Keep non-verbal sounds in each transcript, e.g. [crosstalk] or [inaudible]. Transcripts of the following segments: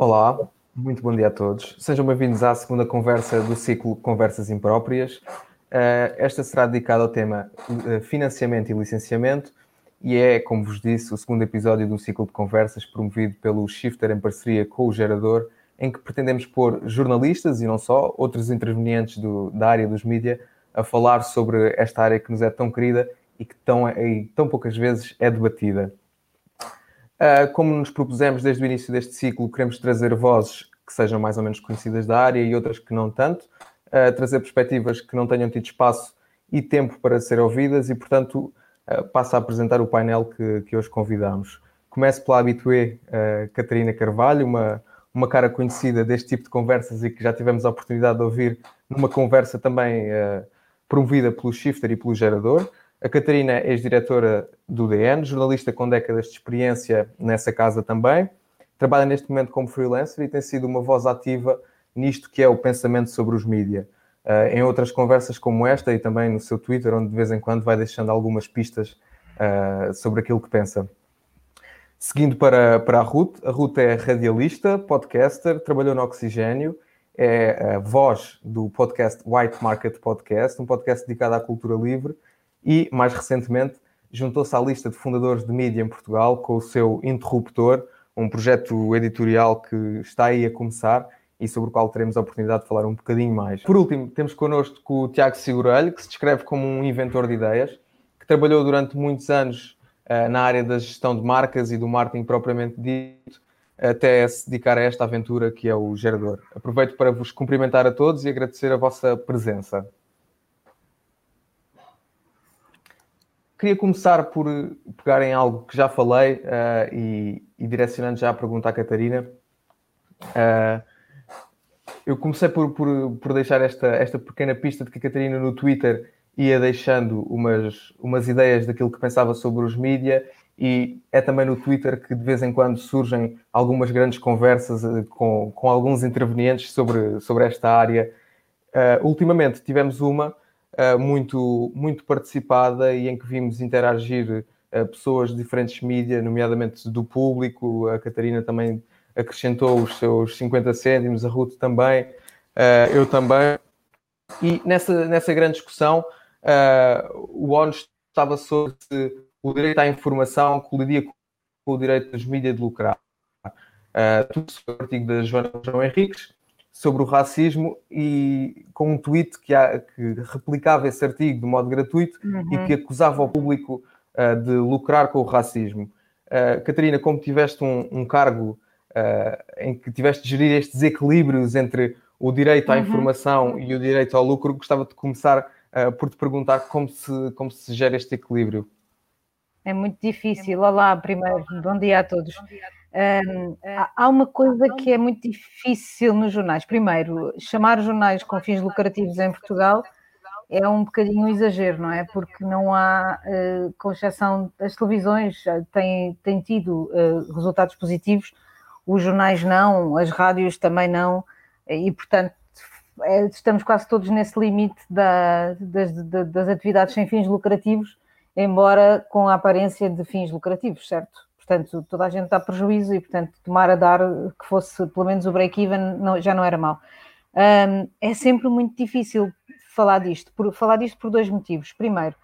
Olá, muito bom dia a todos. Sejam bem-vindos à segunda conversa do ciclo Conversas Impróprias. Eh, esta será dedicada ao tema eh, financiamento e licenciamento e é, como vos disse, o segundo episódio do ciclo de conversas promovido pelo Shifter em parceria com o Gerador, em que pretendemos pôr jornalistas e não só, outros intervenientes do, da área dos mídias a falar sobre esta área que nos é tão querida e que tão, e tão poucas vezes é debatida. Uh, como nos propusemos desde o início deste ciclo, queremos trazer vozes que sejam mais ou menos conhecidas da área e outras que não tanto, uh, trazer perspectivas que não tenham tido espaço e tempo para ser ouvidas e, portanto, uh, passo a apresentar o painel que, que hoje convidamos. Começo pela habitué Catarina Carvalho, uma, uma cara conhecida deste tipo de conversas e que já tivemos a oportunidade de ouvir numa conversa também promovida pelo Shifter e pelo Gerador. A Catarina é ex-diretora do DN, jornalista com décadas de experiência nessa casa também. Trabalha neste momento como freelancer e tem sido uma voz ativa nisto que é o pensamento sobre os mídias. Uh, em outras conversas como esta e também no seu Twitter, onde de vez em quando vai deixando algumas pistas uh, sobre aquilo que pensa. Seguindo para, para a Ruth, a Ruth é radialista, podcaster, trabalhou no Oxigênio, é a voz do podcast White Market Podcast, um podcast dedicado à cultura livre e, mais recentemente, juntou-se à lista de fundadores de mídia em Portugal com o seu Interruptor, um projeto editorial que está aí a começar e sobre o qual teremos a oportunidade de falar um bocadinho mais. Por último, temos connosco o Tiago Segurelho, que se descreve como um inventor de ideias, que trabalhou durante muitos anos uh, na área da gestão de marcas e do marketing propriamente dito, até se dedicar a esta aventura que é o gerador. Aproveito para vos cumprimentar a todos e agradecer a vossa presença. Queria começar por pegar em algo que já falei uh, e, e, direcionando já a pergunta à Catarina. Uh, eu comecei por, por, por, deixar esta, esta pequena pista de que a Catarina no Twitter ia deixando umas, umas ideias daquilo que pensava sobre os mídia e é também no Twitter que de vez em quando surgem algumas grandes conversas uh, com, com alguns intervenientes sobre, sobre esta área. ultimamente tivemos uma uh, muito, muito participada e em que vimos interagir uh, pessoas de diferentes mídias, nomeadamente do público. A Catarina também acrescentou os seus 50 cêntimos, a Ruth também, uh, eu também. E nessa, nessa grande discussão, o ONU estava sobre se o direito à informação colidia com o direito dos mídias de lucrar. Uh, tudo sobre o artigo da Joana João Henriques, sobre o racismo e com um tweet que, há, que replicava esse artigo de modo gratuito uhum. e que acusava o público uh, de lucrar com o racismo. Uh, Catarina, como tiveste um, um cargo uh, em que tiveste de gerir estes equilíbrios entre o direito à uhum. informação e o direito ao lucro, gostava de começar por te perguntar como se, como se gera este equilíbrio. É muito difícil. Olá, primeiro, bom dia a todos. Bom dia a todos. Um, há uma coisa que é muito difícil nos jornais. Primeiro, chamar jornais com fins lucrativos em Portugal é um bocadinho um exagero, não é? Porque não há, uh, com exceção das televisões, têm, têm tido uh, resultados positivos, os jornais não, as rádios também não, e portanto é, estamos quase todos nesse limite da, das, das atividades sem fins lucrativos, embora com a aparência de fins lucrativos, certo? Portanto, toda a gente dá prejuízo e, portanto, tomar a dar que fosse pelo menos o break-even já não era mal. Um, é sempre muito difícil falar disto, por, falar disto por dois motivos. Primeiro,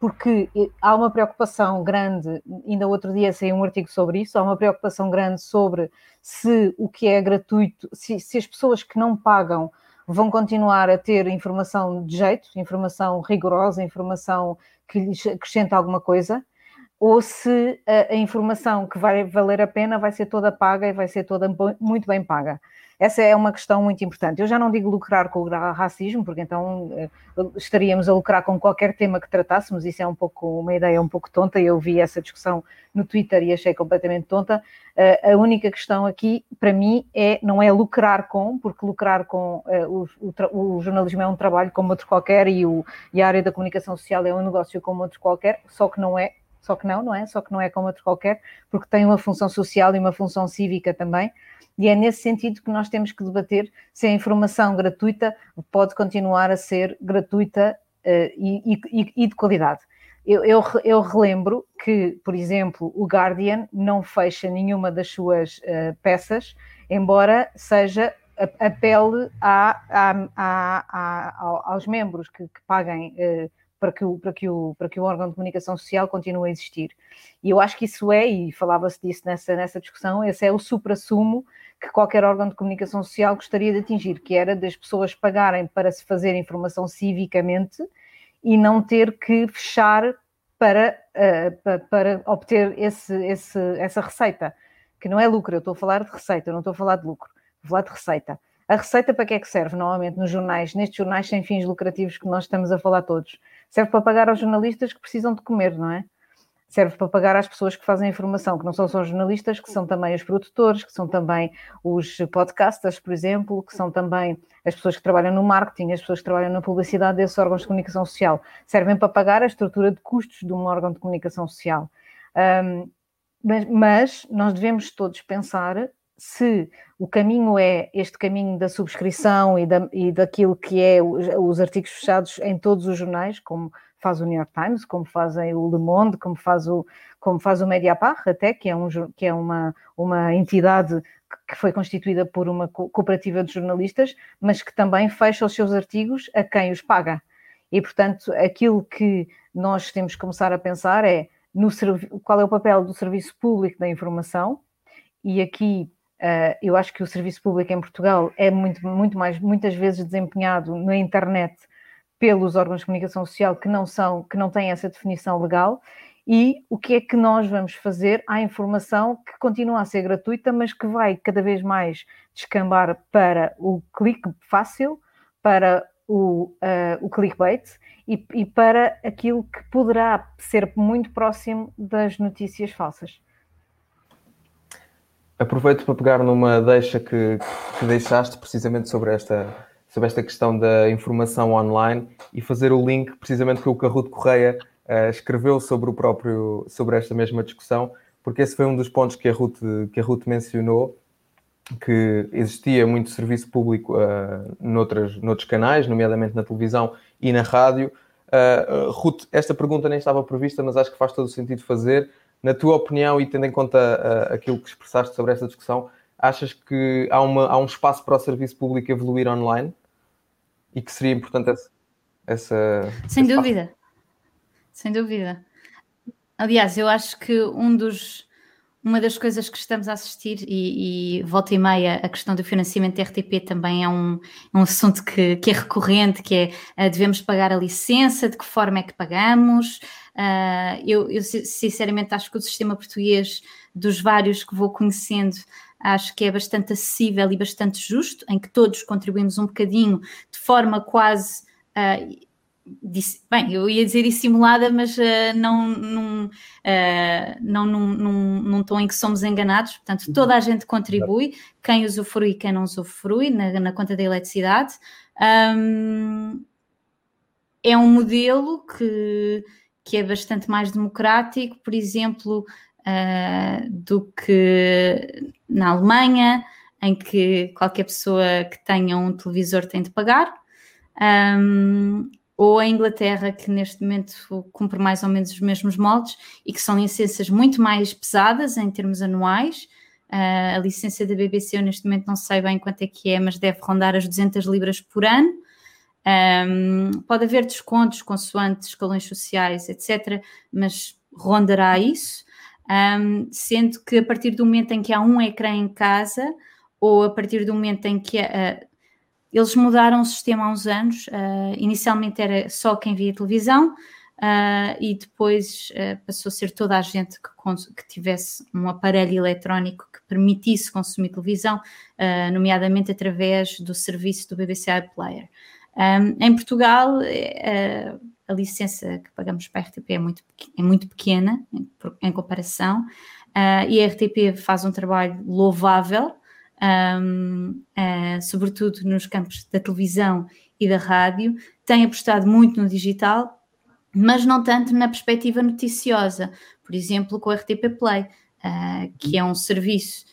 porque há uma preocupação grande, ainda outro dia saiu um artigo sobre isso, há uma preocupação grande sobre se o que é gratuito, se, se as pessoas que não pagam vão continuar a ter informação de jeito, informação rigorosa, informação que lhes acrescenta alguma coisa, ou se a, a, informação que vai valer a pena vai ser toda paga e vai ser toda muito bem paga. Essa é uma questão muito importante. Eu já não digo lucrar com o racismo, porque então eh, estaríamos a lucrar com qualquer tema que tratássemos, isso é um pouco uma ideia um pouco tonta, eu vi essa discussão no Twitter e achei completamente tonta. Uh, a única questão aqui, para mim, é não é lucrar com, porque lucrar com uh, o, o, o, jornalismo é um trabalho como outro qualquer e, o, e a área da comunicação social é um negócio como outro qualquer, só que não é só que não, não é? Só que não é como outro qualquer, porque tem uma função social e uma função cívica também. E é nesse sentido que nós temos que debater se a informação gratuita pode continuar a ser gratuita uh, e, e, e, de qualidade. Eu, eu, eu, relembro que, por exemplo, o Guardian não fecha nenhuma das suas uh, peças embora seja apele a, a, a, aos membros que, que paguem eh, para, que o, para, que o, para que o órgão de comunicação social continue a existir. E eu acho que isso é, e falava-se disso nessa, nessa discussão, esse é o supra-sumo que qualquer órgão de comunicação social gostaria de atingir, que era das pessoas pagarem para se fazer informação civicamente e não ter que fechar para, uh, para, para, obter esse, esse, essa receita, que não é lucro, eu estou a falar de receita, eu não estou a falar de lucro, estou a falar de receita. A receita para que é que serve normalmente nos jornais, nestes jornais sem fins lucrativos que nós estamos a falar todos? Serve para pagar aos jornalistas que precisam de comer, não é? serve para pagar às pessoas que fazem informação, que não são só jornalistas, que são também os produtores, que são também os podcasters, por exemplo, que são também as pessoas que trabalham no marketing, as pessoas que trabalham na publicidade desses órgãos de comunicação social. Servem para pagar a estrutura de custos de um órgão de comunicação social. Um, mas, mas nós devemos todos pensar se o caminho é este caminho da subscrição e, da, e daquilo que é os, os, artigos fechados em todos os jornais, como faz o New York Times, como fazem o Le Monde, como faz o, como faz o Mediapart, até, que é, um, que é uma, uma entidade que foi constituída por uma cooperativa de jornalistas, mas que também fecha os seus artigos a quem os paga. E, portanto, aquilo que nós temos que começar a pensar é no, qual é o papel do serviço público da informação, e aqui uh, eu acho que o serviço público em Portugal é muito, muito mais, muitas vezes desempenhado na internet pelos órgãos de comunicação social que não são, que não têm essa definição legal, e o que é que nós vamos fazer à informação que continua a ser gratuita, mas que vai cada vez mais descambar para o clique fácil, para o, uh, o clickbait e, e para aquilo que poderá ser muito próximo das notícias falsas. Aproveito para pegar numa deixa que, que deixaste precisamente sobre esta sobre esta questão da informação online e fazer o link precisamente que o Carruto Correia uh, escreveu sobre o próprio sobre esta mesma discussão, porque esse foi um dos pontos que a Ruth, que a Ruth mencionou, que existia muito serviço público uh, noutras, noutros canais, nomeadamente na televisão e na rádio. Uh, Ruth, esta pergunta nem estava prevista, mas acho que faz todo o sentido fazer. Na tua opinião e tendo em conta uh, aquilo que expressaste sobre esta discussão, achas que há, uma, há um espaço para o serviço público evoluir online? e que seria importante essa. essa Sem dúvida, passo. sem dúvida. Aliás, eu acho que um dos, uma das coisas que estamos a assistir, e, e volta e meia, a questão do financiamento RTP também é um, um assunto que, que é recorrente, que é uh, devemos pagar a licença, de que forma é que pagamos. Uh, eu, eu, sinceramente acho que o sistema português, dos vários que vou conhecendo, acho que é bastante acessível e bastante justo, em que todos contribuímos um bocadinho de forma quase. Uh, bem, eu ia dizer dissimulada, mas uh, não, num, uh, não num, num, num, tom em que somos enganados. Portanto, uhum. toda a gente contribui, quem usufrui e quem não usufrui na, na conta da eletricidade. Um, é um modelo que, que é bastante mais democrático, por exemplo, uh, do que na Alemanha, em que qualquer pessoa que tenha um televisor tem de pagar, um, ou a Inglaterra, que neste momento cumpre mais ou menos os mesmos moldes e que são licenças muito mais pesadas em termos anuais. Uh, a licença da BBC, eu neste momento não sei bem quanto é que é, mas deve rondar as 200 libras por ano. Um, pode haver descontos consoante escalões sociais, etc., mas rondará isso um, sendo que a partir do momento em que há um ecrã em casa, ou a partir do momento em que uh, eles mudaram o sistema há uns anos, uh, inicialmente era só quem via televisão, uh, e depois passou a ser toda a gente que, que, tivesse um aparelho eletrónico que permitisse consumir televisão, nomeadamente através do serviço do BBC iPlayer. Um, em Portugal, a licença que pagamos para a RTP é muito, é muito pequena em, em comparação, uh, e a RTP faz um trabalho louvável, um, uh, sobretudo nos campos da televisão e da rádio, tem apostado muito no digital, mas não tanto na perspectiva noticiosa, por exemplo, com a RTP Play, uh, que é um serviço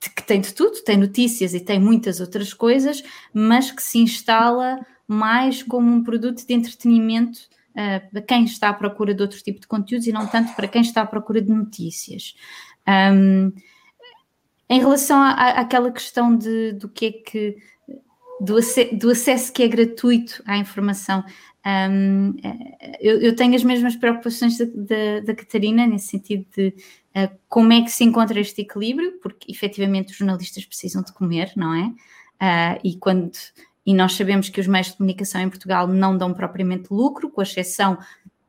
que tem de tudo, tem notícias e tem muitas outras coisas, mas que se instala mais como um produto de entretenimento uh, para quem está à procura de outro tipo de conteúdos e não tanto para quem está à procura de notícias. Um, em relação à, àquela questão de, do que é que do, do, acesso que é gratuito à informação. Um, eu, eu, tenho as mesmas preocupações da, da, da Catarina, nesse sentido de uh, como é que se encontra este equilíbrio, porque efetivamente os jornalistas precisam de comer, não é? Uh, e quando e nós sabemos que os meios de comunicação em Portugal não dão propriamente lucro, com exceção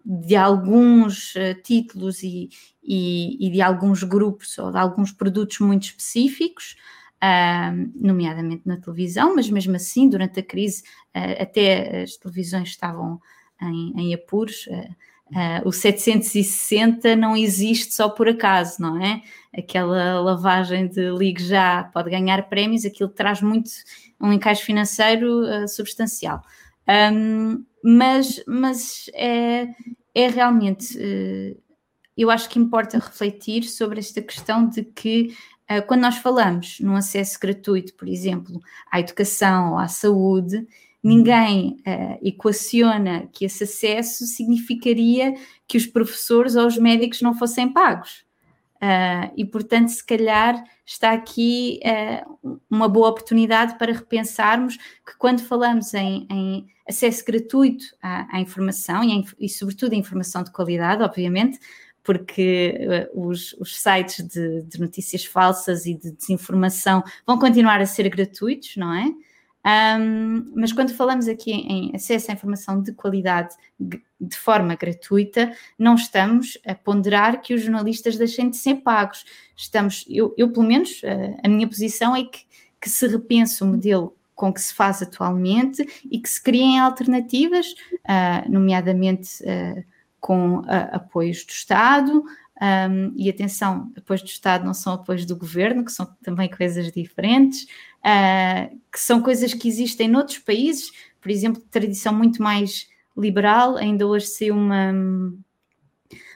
de alguns uh, títulos e, e, e, de alguns grupos ou de alguns produtos muito específicos, uh, nomeadamente na televisão, mas mesmo assim, durante a crise, uh, até as televisões estavam em, em apuros. Uh, o 760 não existe só por acaso, não é? Aquela lavagem de ligue já pode ganhar prémios, aquilo traz muito um encaixe financeiro substancial. Um, mas mas é, é realmente, uh, eu acho que importa refletir sobre esta questão de que uh, quando nós falamos num acesso gratuito, por exemplo, à educação ou à saúde, ninguém uh, equaciona que esse acesso significaria que os professores ou os médicos não fossem pagos. Uh, e, portanto, se calhar está aqui uh, uma boa oportunidade para repensarmos que quando falamos em, em acesso gratuito à, à informação e, em, e, sobretudo, a informação de qualidade, obviamente, porque uh, os, os, sites de, de, notícias falsas e de desinformação vão continuar a ser gratuitos, não é? Um, mas quando falamos aqui em acesso à informação de qualidade de forma gratuita, não estamos a ponderar que os jornalistas deixem de ser pagos. Estamos, eu, eu pelo menos, a, a minha posição é que, que se repense o modelo com que se faz atualmente e que se criem alternativas, uh, nomeadamente uh, com uh, apoios do Estado. Um, e atenção, apoios do Estado não são apoios do governo, que são também coisas diferentes uh, que são coisas que existem noutros países, por exemplo, de tradição muito mais liberal. Ainda hoje saiu uma,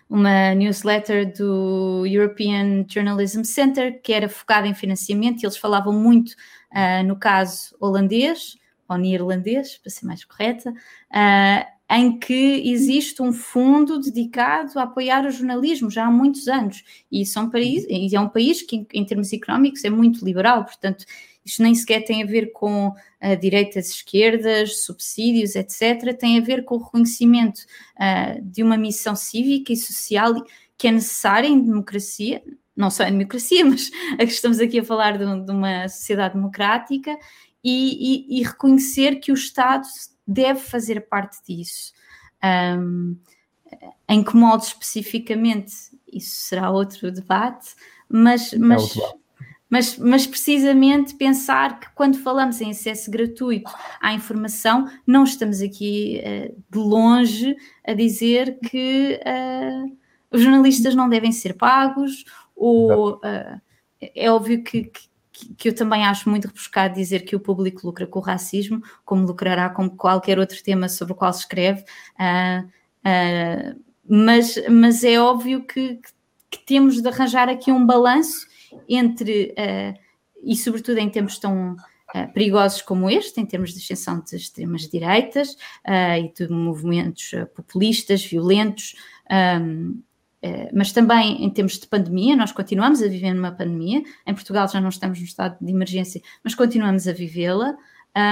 uma newsletter do European Journalism Center que era focada em financiamento e eles falavam muito, uh, no caso holandês, ou neerlandês, para ser mais correta, uh, em que existe um fundo dedicado a apoiar o jornalismo já há muitos anos. E, são país, e é um país que, em termos económicos, é muito liberal, portanto, isto nem sequer tem a ver com uh, direitas, esquerdas, subsídios, etc. Tem a ver com o reconhecimento uh, de uma missão cívica e social que é necessária em democracia, não só em democracia, [laughs] mas estamos aqui a falar de, de uma sociedade democrática e, e, e, reconhecer que o Estado deve fazer parte disso. Um, em que modo especificamente, isso será outro debate, mas, mas, é mas, mas precisamente pensar que quando falamos em acesso gratuito à informação, não estamos aqui uh, de longe a dizer que uh, os jornalistas não devem ser pagos, ou uh, é óbvio que, que, que, eu também acho muito rebuscado dizer que o público lucra com o racismo, como lucrará com qualquer outro tema sobre o qual se escreve, mas, mas é óbvio que, que temos de arranjar aqui um balanço entre, uh, e sobretudo em tempos tão uh, perigosos como este, em termos de ascensão de extremas direitas uh, e de movimentos populistas, violentos, um, mas também em termos de pandemia, nós continuamos a viver numa pandemia, em Portugal já não estamos no estado de emergência, mas continuamos a vivê-la,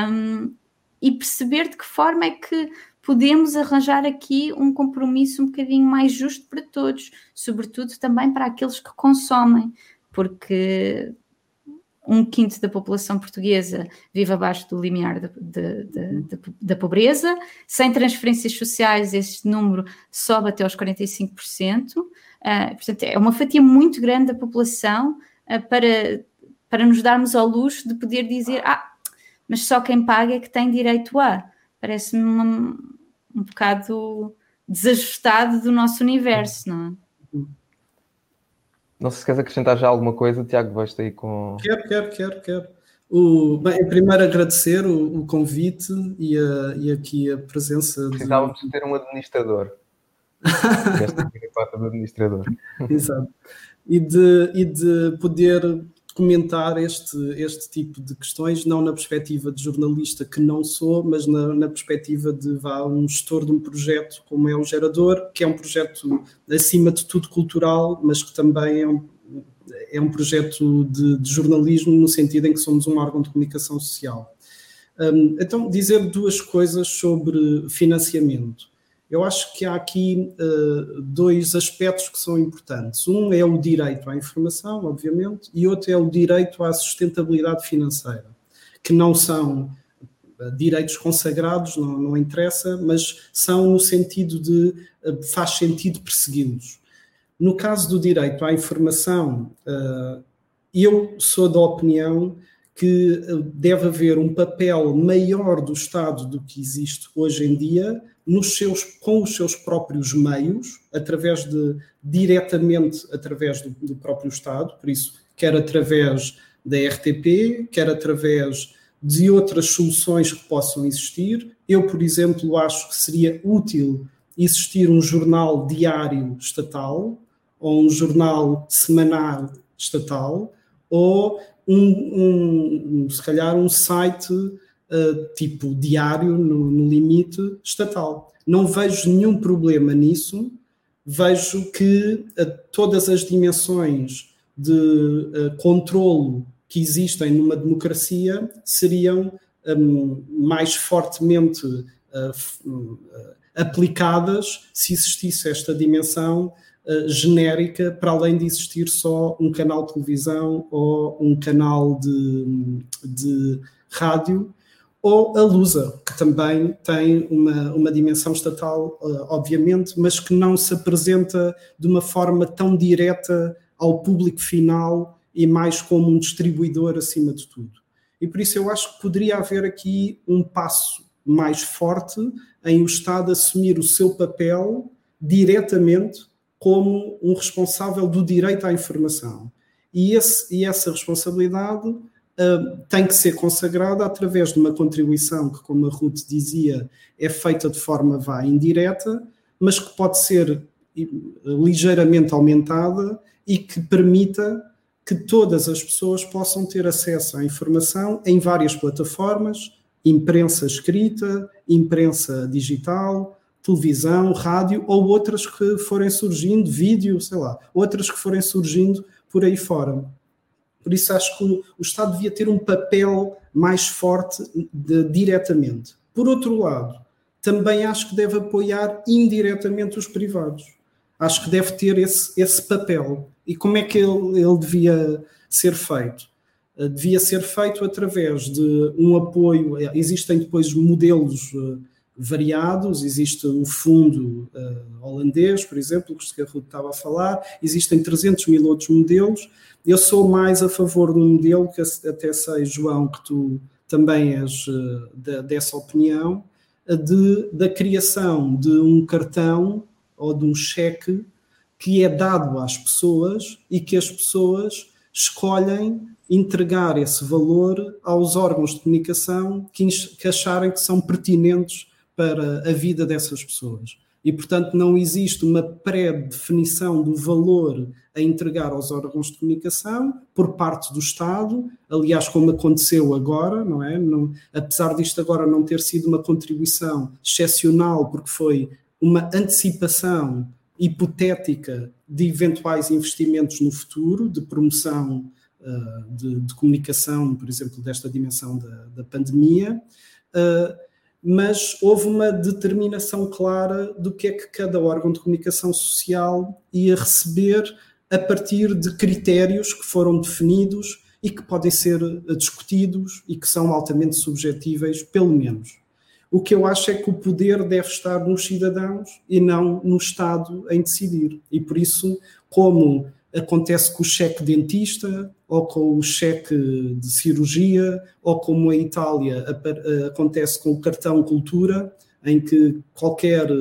um, e perceber de que forma é que podemos arranjar aqui um compromisso um bocadinho mais justo para todos, sobretudo também para aqueles que consomem, porque um quinto da população portuguesa vive abaixo do limiar de, da pobreza. Sem transferências sociais, este número sobe até aos 45%. Uh, ah, portanto, é uma fatia muito grande da população uh, para, para nos darmos ao luxo de poder dizer: ah, mas só quem paga é que tem direito a. Parece-me um, um bocado desajustado do nosso universo, não é? Não sei se queres acrescentar já alguma coisa, Tiago, vais aí com. Quero, quero, quero, quero. O, bem, primeiro agradecer o, o convite e, a, e, aqui a presença. Precisávamos de ter um administrador. [laughs] Esta parte do administrador. Exato. E de, e de poder comentar este, este tipo de questões, não na perspectiva de jornalista que não sou, mas na, na perspectiva de vá, um gestor de um projeto como é o Gerador, que é um projeto acima de tudo cultural, mas que também é um, é um projeto de, de, jornalismo no sentido em que somos um órgão de comunicação social. Um, então, dizer duas coisas sobre financiamento. Eu acho que há aqui uh, dois aspectos que são importantes. Um é o direito à informação, obviamente, e outro é o direito à sustentabilidade financeira, que não são direitos consagrados, não, não interessa, mas são no sentido de uh, faz sentido persegui-los. No caso do direito à informação, uh, eu sou da opinião que deve haver um papel maior do Estado do que existe hoje em dia nos seus, com os seus próprios meios, através de diretamente através do, do próprio Estado, por isso, quer através da RTP, quer através de outras soluções que possam existir. Eu, por exemplo, acho que seria útil existir um jornal diário estatal, ou um jornal semanal estatal, ou um, um se calhar um site uh, tipo diário, no, no, limite, estatal. Não vejo nenhum problema nisso, vejo que uh, todas as dimensões de uh, controlo que existem numa democracia seriam um, mais fortemente uh, aplicadas se existisse esta dimensão genérica, para além de existir só um canal de televisão ou um canal de, de rádio, ou a Lusa, que também tem uma, uma dimensão estatal, uh, obviamente, mas que não se apresenta de uma forma tão direta ao público final e mais como um distribuidor acima de tudo. E por isso eu acho que poderia haver aqui um passo mais forte em o Estado assumir o seu papel diretamente como um responsável do direito à informação. E, esse, e essa responsabilidade tem que ser consagrada através de uma contribuição que, como a Ruth dizia, é feita de forma vá indireta, mas que pode ser ligeiramente aumentada e que permita que todas as pessoas possam ter acesso à informação em várias plataformas, imprensa escrita, imprensa digital, televisão, rádio ou outras que forem surgindo, vídeo, sei lá, outras que forem surgindo por aí fora. Por isso acho que o Estado devia ter um papel mais forte de, diretamente. Por outro lado, também acho que deve apoiar indiretamente os privados. Acho que deve ter esse, esse papel. E como é que ele, ele devia ser feito? Uh, devia ser feito através de um apoio. Eh, existem depois modelos uh, variados, existe o fundo uh, holandês, por exemplo, que o Ruth estava a falar, existem 300 mil outros modelos. Eu sou mais a favor de um modelo que até sei, João, que tu também és de, dessa opinião, de, da criação de um cartão ou de um cheque que é dado às pessoas e que as pessoas escolhem entregar esse valor aos órgãos de comunicação que acharem que são pertinentes para a vida dessas pessoas. E, portanto, não existe uma pré-definição do valor a entregar aos órgãos de comunicação por parte do Estado, aliás, como aconteceu agora, não é? Não, apesar disto agora não ter sido uma contribuição excepcional, porque foi uma antecipação hipotética de eventuais investimentos no futuro, de promoção uh, de, de, comunicação, por exemplo, desta dimensão da, da pandemia, uh, mas houve uma determinação clara do que é que cada órgão de comunicação social ia receber a partir de critérios que foram definidos e que podem ser discutidos e que são altamente subjetíveis, pelo menos. O que eu acho é que o poder deve estar nos cidadãos e não no Estado em decidir. E por isso, como acontece com o cheque dentista, ou com o cheque de cirurgia, ou como a Itália acontece com o cartão cultura, em que qualquer,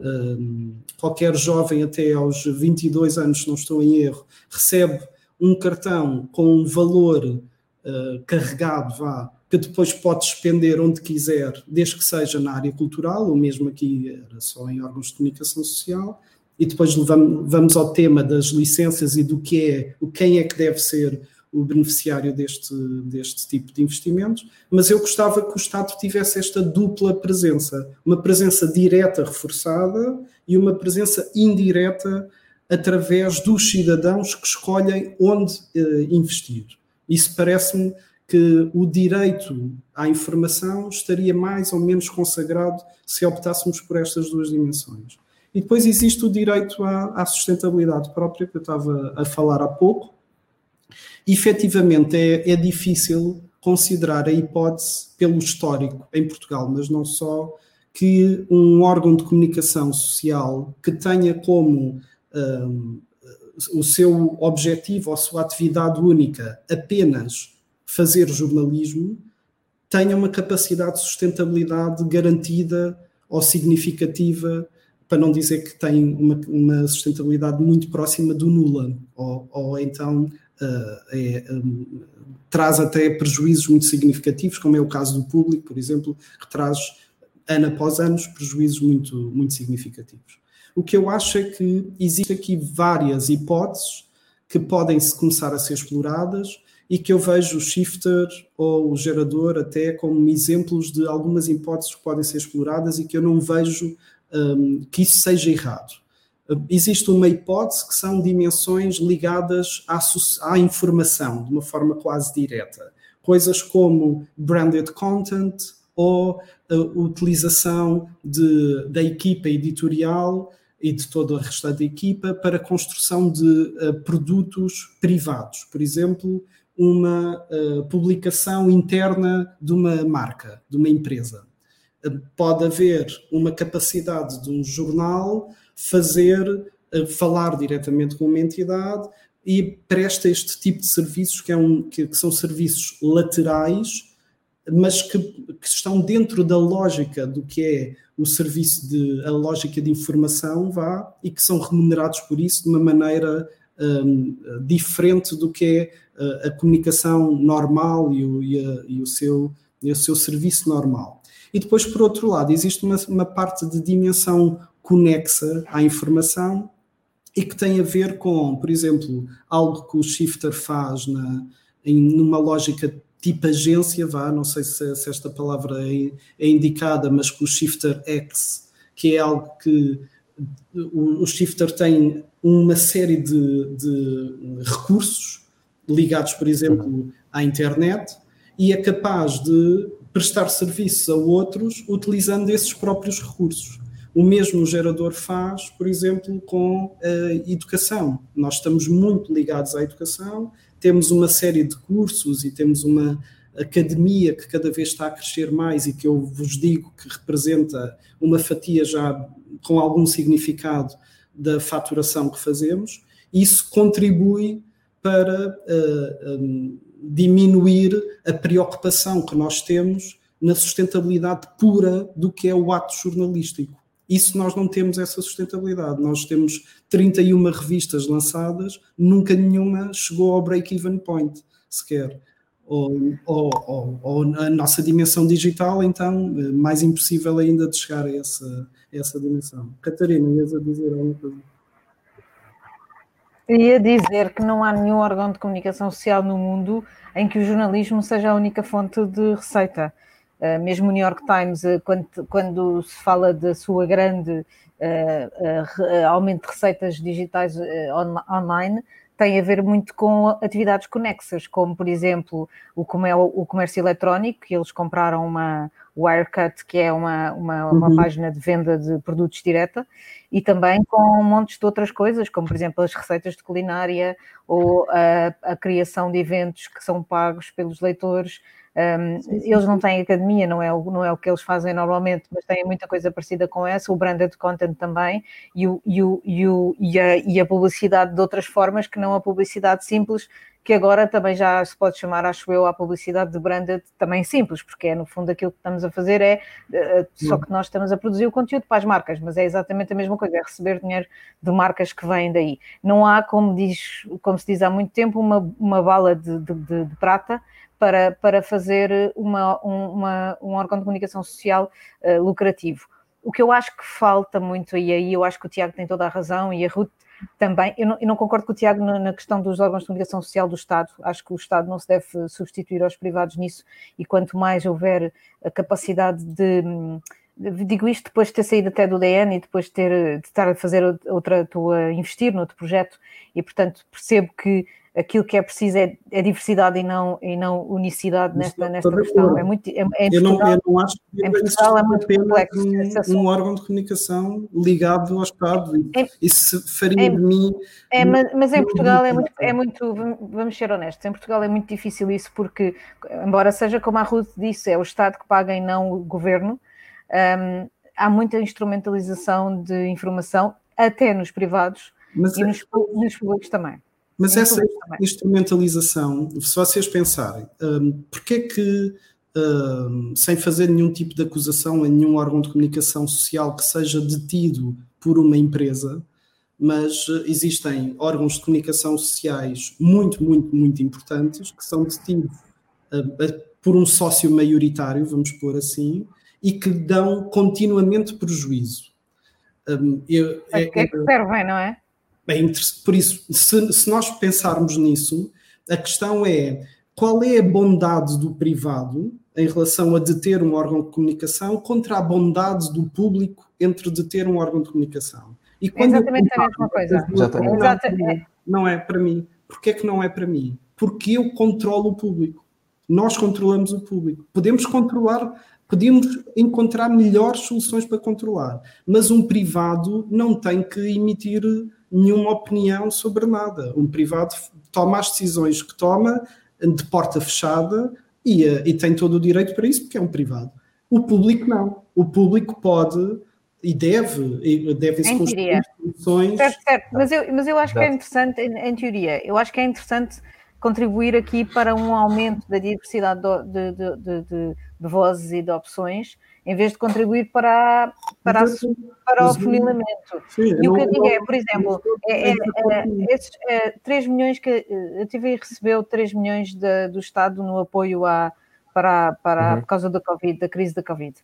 hum, qualquer jovem até aos 22 anos, se não estou em erro, recebe um cartão com um valor uh, carregado, vá, que depois pode despender onde quiser, desde que seja na área cultural, ou mesmo aqui era só em órgãos de comunicação social, e depois levamos, vamos ao tema das licenças e do que é, o quem é que deve ser o beneficiário deste, deste tipo de investimentos, mas eu gostava que o Estado tivesse esta dupla presença, uma presença direta reforçada e uma presença indireta através dos cidadãos que escolhem onde uh, investir. Isso parece-me que o direito à informação estaria mais ou menos consagrado se optássemos por estas duas dimensões. E depois existe o direito à, à sustentabilidade própria, que eu estava a falar há pouco. E, efetivamente, é, é difícil considerar a hipótese, pelo histórico em Portugal, mas não só, que um órgão de comunicação social que tenha como um, o seu objetivo ou a sua atividade única apenas fazer jornalismo tenha uma capacidade de sustentabilidade garantida ou significativa, para não dizer que tem uma, uma sustentabilidade muito próxima do nula, ou, ou então uh, é, um, traz até prejuízos muito significativos, como é o caso do público, por exemplo, que traz ano após ano prejuízos muito, muito significativos. O que eu acho é que existe aqui várias hipóteses que podem começar a ser exploradas e que eu vejo o shifter ou o gerador até como exemplos de algumas hipóteses que podem ser exploradas e que eu não vejo um, que isso seja errado. Existe uma hipótese que são dimensões ligadas à, à informação, de uma forma quase direta. Coisas como branded content ou a utilização de, da equipa editorial e de toda a restante equipa para a construção de uh, produtos privados. Por exemplo, uma uh, publicação interna de uma marca, de uma empresa. Uh, pode haver uma capacidade de um jornal fazer, falar diretamente com uma entidade e presta este tipo de serviços que, é um, que, que são serviços laterais mas que, que, estão dentro da lógica do que é o serviço de a lógica de informação vá e que são remunerados por isso de uma maneira um, diferente do que é a, uh, a comunicação normal e o, e, a, e o, seu, e o seu serviço normal. E depois, por outro lado, existe uma, uma parte de dimensão conexa à informação e que tem a ver com, por exemplo, algo que o Shifter faz na, em, numa lógica tipo agência, vá, não sei se, se esta palavra é, é, indicada, mas com o Shifter X, que é algo que o, o Shifter tem uma série de, de, recursos ligados, por exemplo, à internet e é capaz de prestar serviços a outros utilizando esses próprios recursos. O mesmo o gerador faz, por exemplo, com a educação. Nós estamos muito ligados à educação temos uma série de cursos e temos uma academia que cada vez está a crescer mais e que eu vos digo que representa uma fatia já com algum significado da faturação que fazemos, isso contribui para uh, um, diminuir a preocupação que nós temos na sustentabilidade pura do que é o ato jornalístico. Isso nós não temos essa sustentabilidade. Nós temos 31 revistas lançadas, nunca nenhuma chegou ao break-even point sequer. Ou, ou, ou, ou, a nossa dimensão digital, então, mais impossível ainda de chegar a essa, a essa dimensão. Catarina, ias a dizer alguma coisa? Ia dizer que não há nenhum órgão de comunicação social no mundo em que o jornalismo seja a única fonte de receita. Uh, mesmo o New York Times, uh, quando, quando, se fala da sua grande uh, aumento de receitas digitais on, online, tem a ver muito com atividades conexas, como por exemplo o, o comércio eletrónico, que eles compraram uma Wirecut, que é uma, uma, uma uhum. página de venda de produtos direta, e também com montes de outras coisas, como por exemplo as receitas de culinária ou a, a criação de eventos que são pagos pelos leitores um, sim, sim, eles não têm academia, não é, o, não é o que eles fazem normalmente, mas têm muita coisa parecida com essa, o branded content também, e, o, e, o, e, o, e, a, e a publicidade de outras formas que não a publicidade simples, que agora também já se pode chamar, acho eu, a publicidade de branded também simples, porque é no fundo aquilo que estamos a fazer é uh, só que nós estamos a produzir o conteúdo para as marcas, mas é exatamente a mesma coisa, é receber dinheiro de marcas que vêm daí. Não há, como, diz, como se diz há muito tempo, uma, uma bala de, de, de, de prata para, para fazer uma, uma, um órgão de comunicação social uh, lucrativo. O que eu acho que falta muito, e aí eu acho que o Tiago tem toda a razão, e a Ruth também, eu não, eu não concordo com o Tiago na, questão dos órgãos de comunicação social do Estado, acho que o Estado não se deve substituir aos privados nisso, e quanto mais houver a capacidade de digo isto depois de ter saído até do DN e depois de, ter, de estar a fazer outra, estou a investir noutro projeto e, portanto, percebo que aquilo que é preciso é, é diversidade e não, e não unicidade nesta, nesta questão. É muito, é, é eu, não, eu não acho que em Portugal é muito complexo. Um, um, órgão de comunicação ligado ao Estado. É, Isso faria é, de mim. É, mas, mas em Portugal é muito, é muito, vamos ser honestos, em Portugal é muito difícil isso, porque, embora seja como a Ruth disse, é o Estado que paga e não o governo, um, há muita instrumentalização de informação, até nos privados mas e nos, nos públicos também. Mas essa instrumentalização, se vocês pensarem, um, porque é que, um, sem fazer nenhum tipo de acusação a nenhum órgão de comunicação social que seja detido por uma empresa, mas existem órgãos de comunicação sociais muito, muito, muito importantes que são detidos uh, por um sócio maioritário, vamos pôr assim, e que dão continuamente prejuízo. Um, eu, é, que é que servem, não é? Bem, por isso, se, se nós pensarmos nisso, a questão é qual é a bondade do privado em relação a deter um órgão de comunicação contra a bondade do público entre deter um órgão de comunicação. E quando Exatamente comparo, a mesma coisa. Não, não é para mim. Porquê é que não é para mim? Porque eu controlo o público. Nós controlamos o público. Podemos controlar, podemos encontrar melhores soluções para controlar, mas um privado não tem que emitir nenhuma opinião sobre nada. Um privado toma as decisões que toma de porta fechada e, eh, e tem todo o direito para isso, porque é um privado. O público não. O público pode e deve, deve se construir soluções. Certo, certo. Mas eu, mas eu acho que é interessante, em, em, teoria, eu acho que é interessante contribuir aqui para um aumento da diversidade de, de, de, de, de vozes e de opções em vez de contribuir para, para, a, para o funilamento. e o que eu digo é, por exemplo, é, é, é, esses é, 3 milhões que a TV recebeu 3 milhões de, do Estado no apoio à, para, para, uhum. por causa da Covid, da crise da Covid.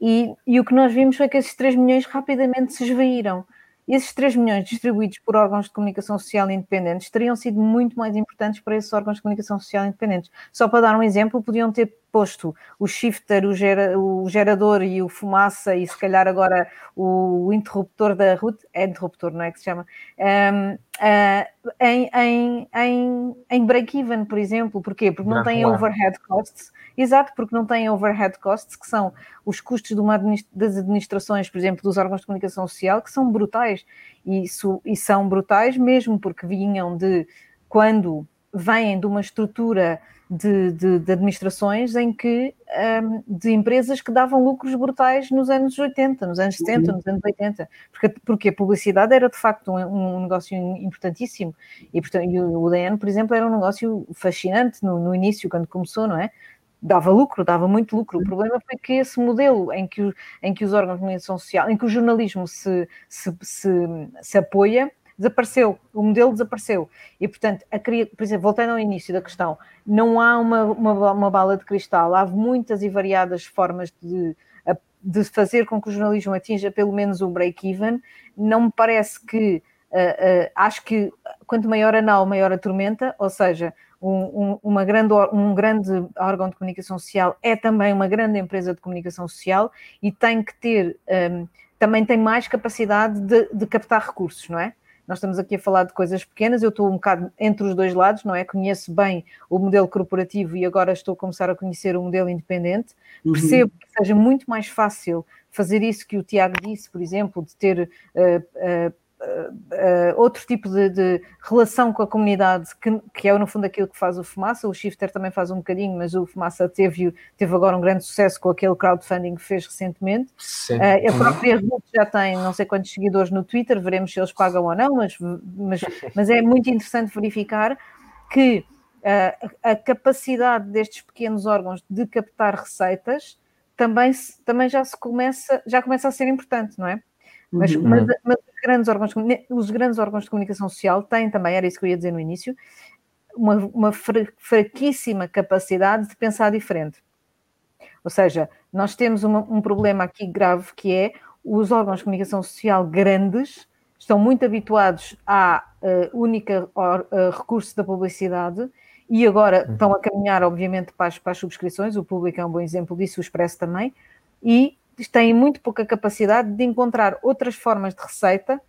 E, e o que nós vimos foi que esses 3 milhões rapidamente se esvaíram esses 3 milhões distribuídos por órgãos de comunicação social independentes teriam sido muito mais importantes para esses órgãos de comunicação social independentes. Só para dar um exemplo, podiam ter posto o shifter, o, gera, o gerador e o fumaça e se calhar agora o interruptor da route, é interruptor, não é que se chama, um, uh, ah, em, em, em, em break-even, por exemplo. Porquê? Porque não têm overhead costs Exato, porque não têm overhead costs, que são os custos administ das administrações, por exemplo, dos órgãos de comunicação social, que são brutais. E, e são brutais mesmo porque vinham de quando vêm de uma estrutura de, de, de administrações em que um, de empresas que davam lucros brutais nos anos 80, nos anos 70, uhum. nos anos 80, porque, porque a publicidade era de facto um, um negócio importantíssimo e, portanto, e o UDN, por exemplo, era um negócio fascinante no, no início, quando começou, não é? dava lucro, dava muito lucro. O problema foi que esse modelo em que, em que os órgãos de comunicação social, em que o jornalismo se, se, se, se apoia, desapareceu, o modelo desapareceu. E, portanto, a, por exemplo, voltando ao início da questão, não há uma, uma, uma bala de cristal, há muitas e variadas formas de, de fazer com que o jornalismo atinja pelo menos o break-even. Não me parece que, uh, uh, acho que quanto maior a nau, maior a tormenta, ou seja, um, um, grande, um grande órgão de comunicação social é também uma grande empresa de comunicação social e tem que ter, um, também tem mais capacidade de, de, captar recursos, não é? Nós estamos aqui a falar de coisas pequenas, eu estou um bocado entre os dois lados, não é? Conheço bem o modelo corporativo e agora estou a começar a conhecer o modelo independente. Uhum. Percebo que seja muito mais fácil fazer isso que o Tiago disse, por exemplo, de ter uh, uh, Uh, outro tipo de, de, relação com a comunidade, que, que, é no fundo aquilo que faz o Fumaça. O Shifter também faz um bocadinho, mas o Fumaça teve, teve agora um grande sucesso com aquele crowdfunding que fez recentemente. Uh, a própria Ruth já tem não sei quantos seguidores no Twitter, veremos se eles pagam ou não, mas, mas, mas é muito interessante verificar que uh, a capacidade destes pequenos órgãos de captar receitas também, também já se começa, já começa a ser importante, não é? Mas, uhum. mas, mas os, grandes órgãos, os grandes órgãos de comunicação social têm também, era isso que eu ia dizer no início, uma, uma fraquíssima capacidade de pensar diferente. Ou seja, nós temos uma, um problema aqui grave que é os órgãos de comunicação social grandes estão muito habituados à uh, única uh, recurso da publicidade e agora uhum. estão a caminhar, obviamente, para as, para as subscrições. O público é um bom exemplo disso, o Expresso também. E têm muito pouca capacidade de encontrar outras formas de receita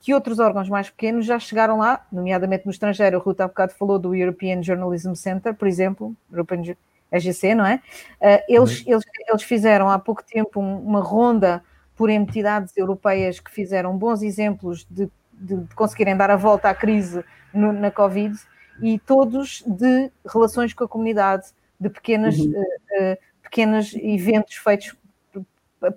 que outros órgãos mais pequenos já chegaram lá, nomeadamente no estrangeiro. O Ruth há bocado falou do European Journalism Center, por exemplo, European EGC, não é? Uh, eles, uhum. eles, eles fizeram há pouco tempo uma ronda por entidades europeias que fizeram bons exemplos de, de, de conseguirem dar a volta à crise no, na Covid e todos de relações com a comunidade, de pequenas, uhum. uh, uh, pequenos eventos feitos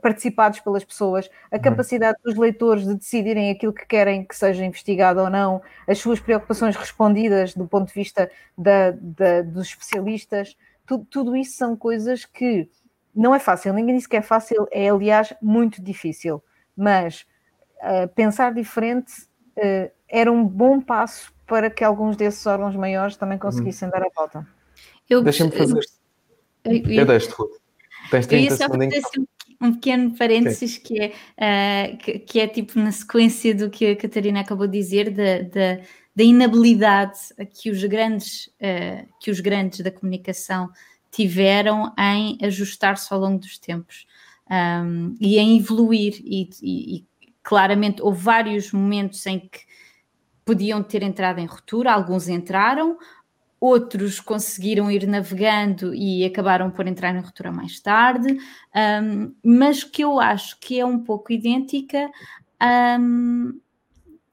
participados pelas pessoas, a uhum. capacidade dos leitores de decidirem aquilo que querem que seja investigado ou não, as suas preocupações respondidas do ponto de vista da, da, dos especialistas, tudo, tudo, isso são coisas que não é fácil, ninguém disse que é fácil, é aliás muito difícil, mas uh, pensar diferente uh, era um bom passo para que alguns desses órgãos maiores também uhum. conseguissem dar a volta. Deixa-me fazer. Eu, eu, eu deixo-te, Ruth. Tens 30 segundos um pequeno parênteses que é, uh, que, que, é tipo na sequência do que a Catarina acabou de dizer, da, da, da inabilidade que os grandes, uh, que os grandes da comunicação tiveram em ajustar-se ao longo dos tempos um, e em evoluir. E, e, e claramente houve vários momentos em que podiam ter entrado em ruptura, alguns entraram, outros conseguiram ir navegando e acabaram por entrar na ruptura mais tarde, um, mas que eu acho que é um pouco idêntica, um,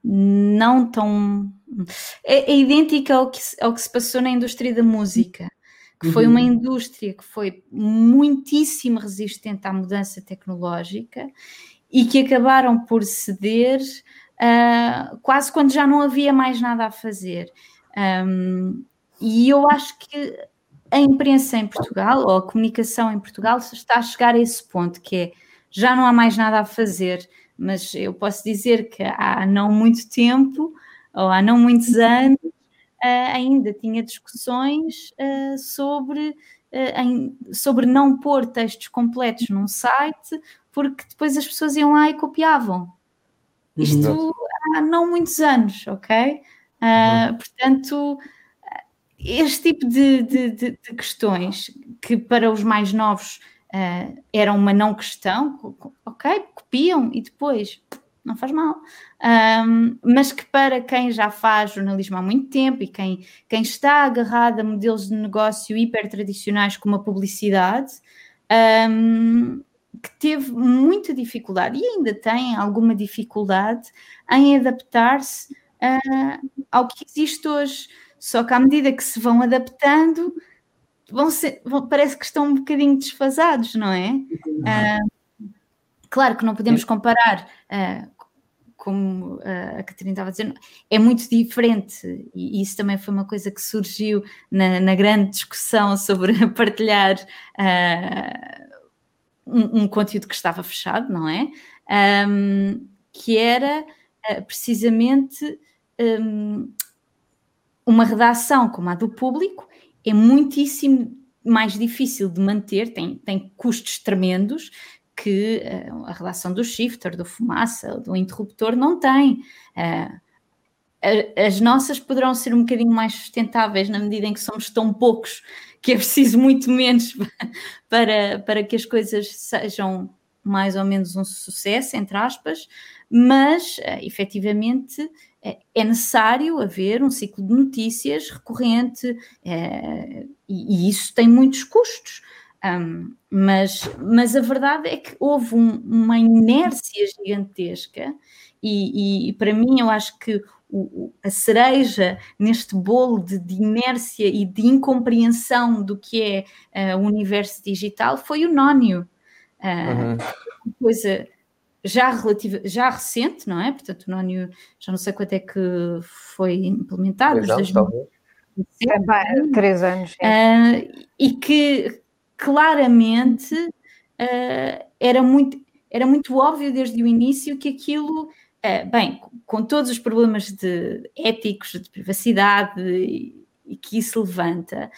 não tão. É, é, idêntica ao que, ao que se passou na indústria da música, que foi uma uhum. indústria que foi muitíssimo resistente à mudança tecnológica e que acabaram por ceder uh, quase quando já não havia mais nada a fazer. Um, e eu acho que a imprensa em Portugal, ou a comunicação em Portugal, está a chegar a esse ponto, que é já não há mais nada a fazer, mas eu posso dizer que há não muito tempo, ou há não muitos anos, uh, ainda tinha discussões uh, sobre, em, sobre não pôr textos completos num site, porque depois as pessoas iam lá e copiavam. Isto há não muitos anos, ok? Uhum. Portanto, este tipo de, de, de, de, questões que para os mais novos uh, eram uma não questão, ok, copiam e depois não faz mal, um, mas que para quem já faz jornalismo há muito tempo e quem, quem está agarrado a modelos de negócio hiper tradicionais como a publicidade, um, que teve muita dificuldade e ainda tem alguma dificuldade em adaptar-se uh, ao que existe hoje. Só que à medida que se vão adaptando, vão ser, vão, parece que estão um bocadinho desfasados, não é? Uh, claro que não podemos comparar, uh, como uh, a Catarina estava dizendo, é muito diferente, e isso também foi uma coisa que surgiu na, na grande discussão sobre [laughs] partilhar um, um, conteúdo que estava fechado, não é? Um, que era precisamente. Um, uma redação como a do público é muitíssimo mais difícil de manter, tem, tem custos tremendos que uh, a redação do shifter, do fumaça, do interruptor não tem. Uh, as nossas poderão ser um bocadinho mais sustentáveis na medida em que somos tão poucos que é preciso muito menos [laughs] para, para que as coisas sejam mais ou menos um sucesso, entre aspas, mas uh, efetivamente é, é necessário haver um ciclo de notícias recorrente é, e, e, isso tem muitos custos. Um, mas, mas a verdade é que houve um, uma inércia gigantesca, e, e, e, para mim eu acho que o, a cereja neste bolo de, de, inércia e de incompreensão do que é uh, o universo digital foi o Nónio. Uh, uhum. Coisa já relativa, já recente, não é? Portanto, o Nónio já não sei quanto é que foi implementado. Três anos, é, três anos. Uh, e que claramente uh, era, muito, era muito óbvio desde o início que aquilo, uh, bem, com todos os problemas de éticos, de privacidade e, e que isso levanta,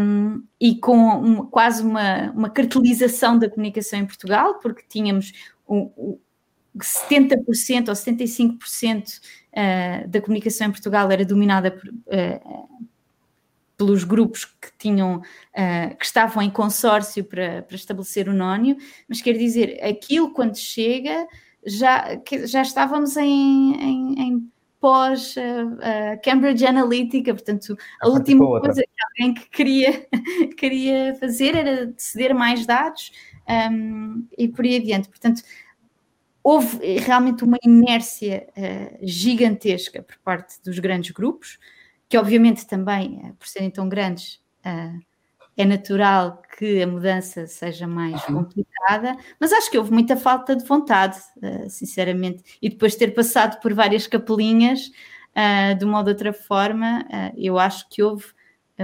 um, e com uma, quase uma, uma cartelização da comunicação em Portugal, porque tínhamos o, 70% ou 75% uh, da comunicação em Portugal era dominada por, uh, pelos grupos que tinham uh, que estavam em consórcio para, para estabelecer o nónio, mas quer dizer, aquilo quando chega já, já estávamos em, em, em pós Cambridge Analytica, portanto, a, a última coisa que alguém que queria, [laughs] queria fazer era ceder mais dados um, e por aí adiante. Portanto, houve realmente uma inércia uh, gigantesca por parte dos grandes grupos, que obviamente também, por serem tão grandes, é natural que a mudança seja mais uhum. complicada, mas acho que houve muita falta de vontade, uh, sinceramente. E depois de ter passado por várias capelinhas, uh, de uma ou de outra forma, uh, eu acho que houve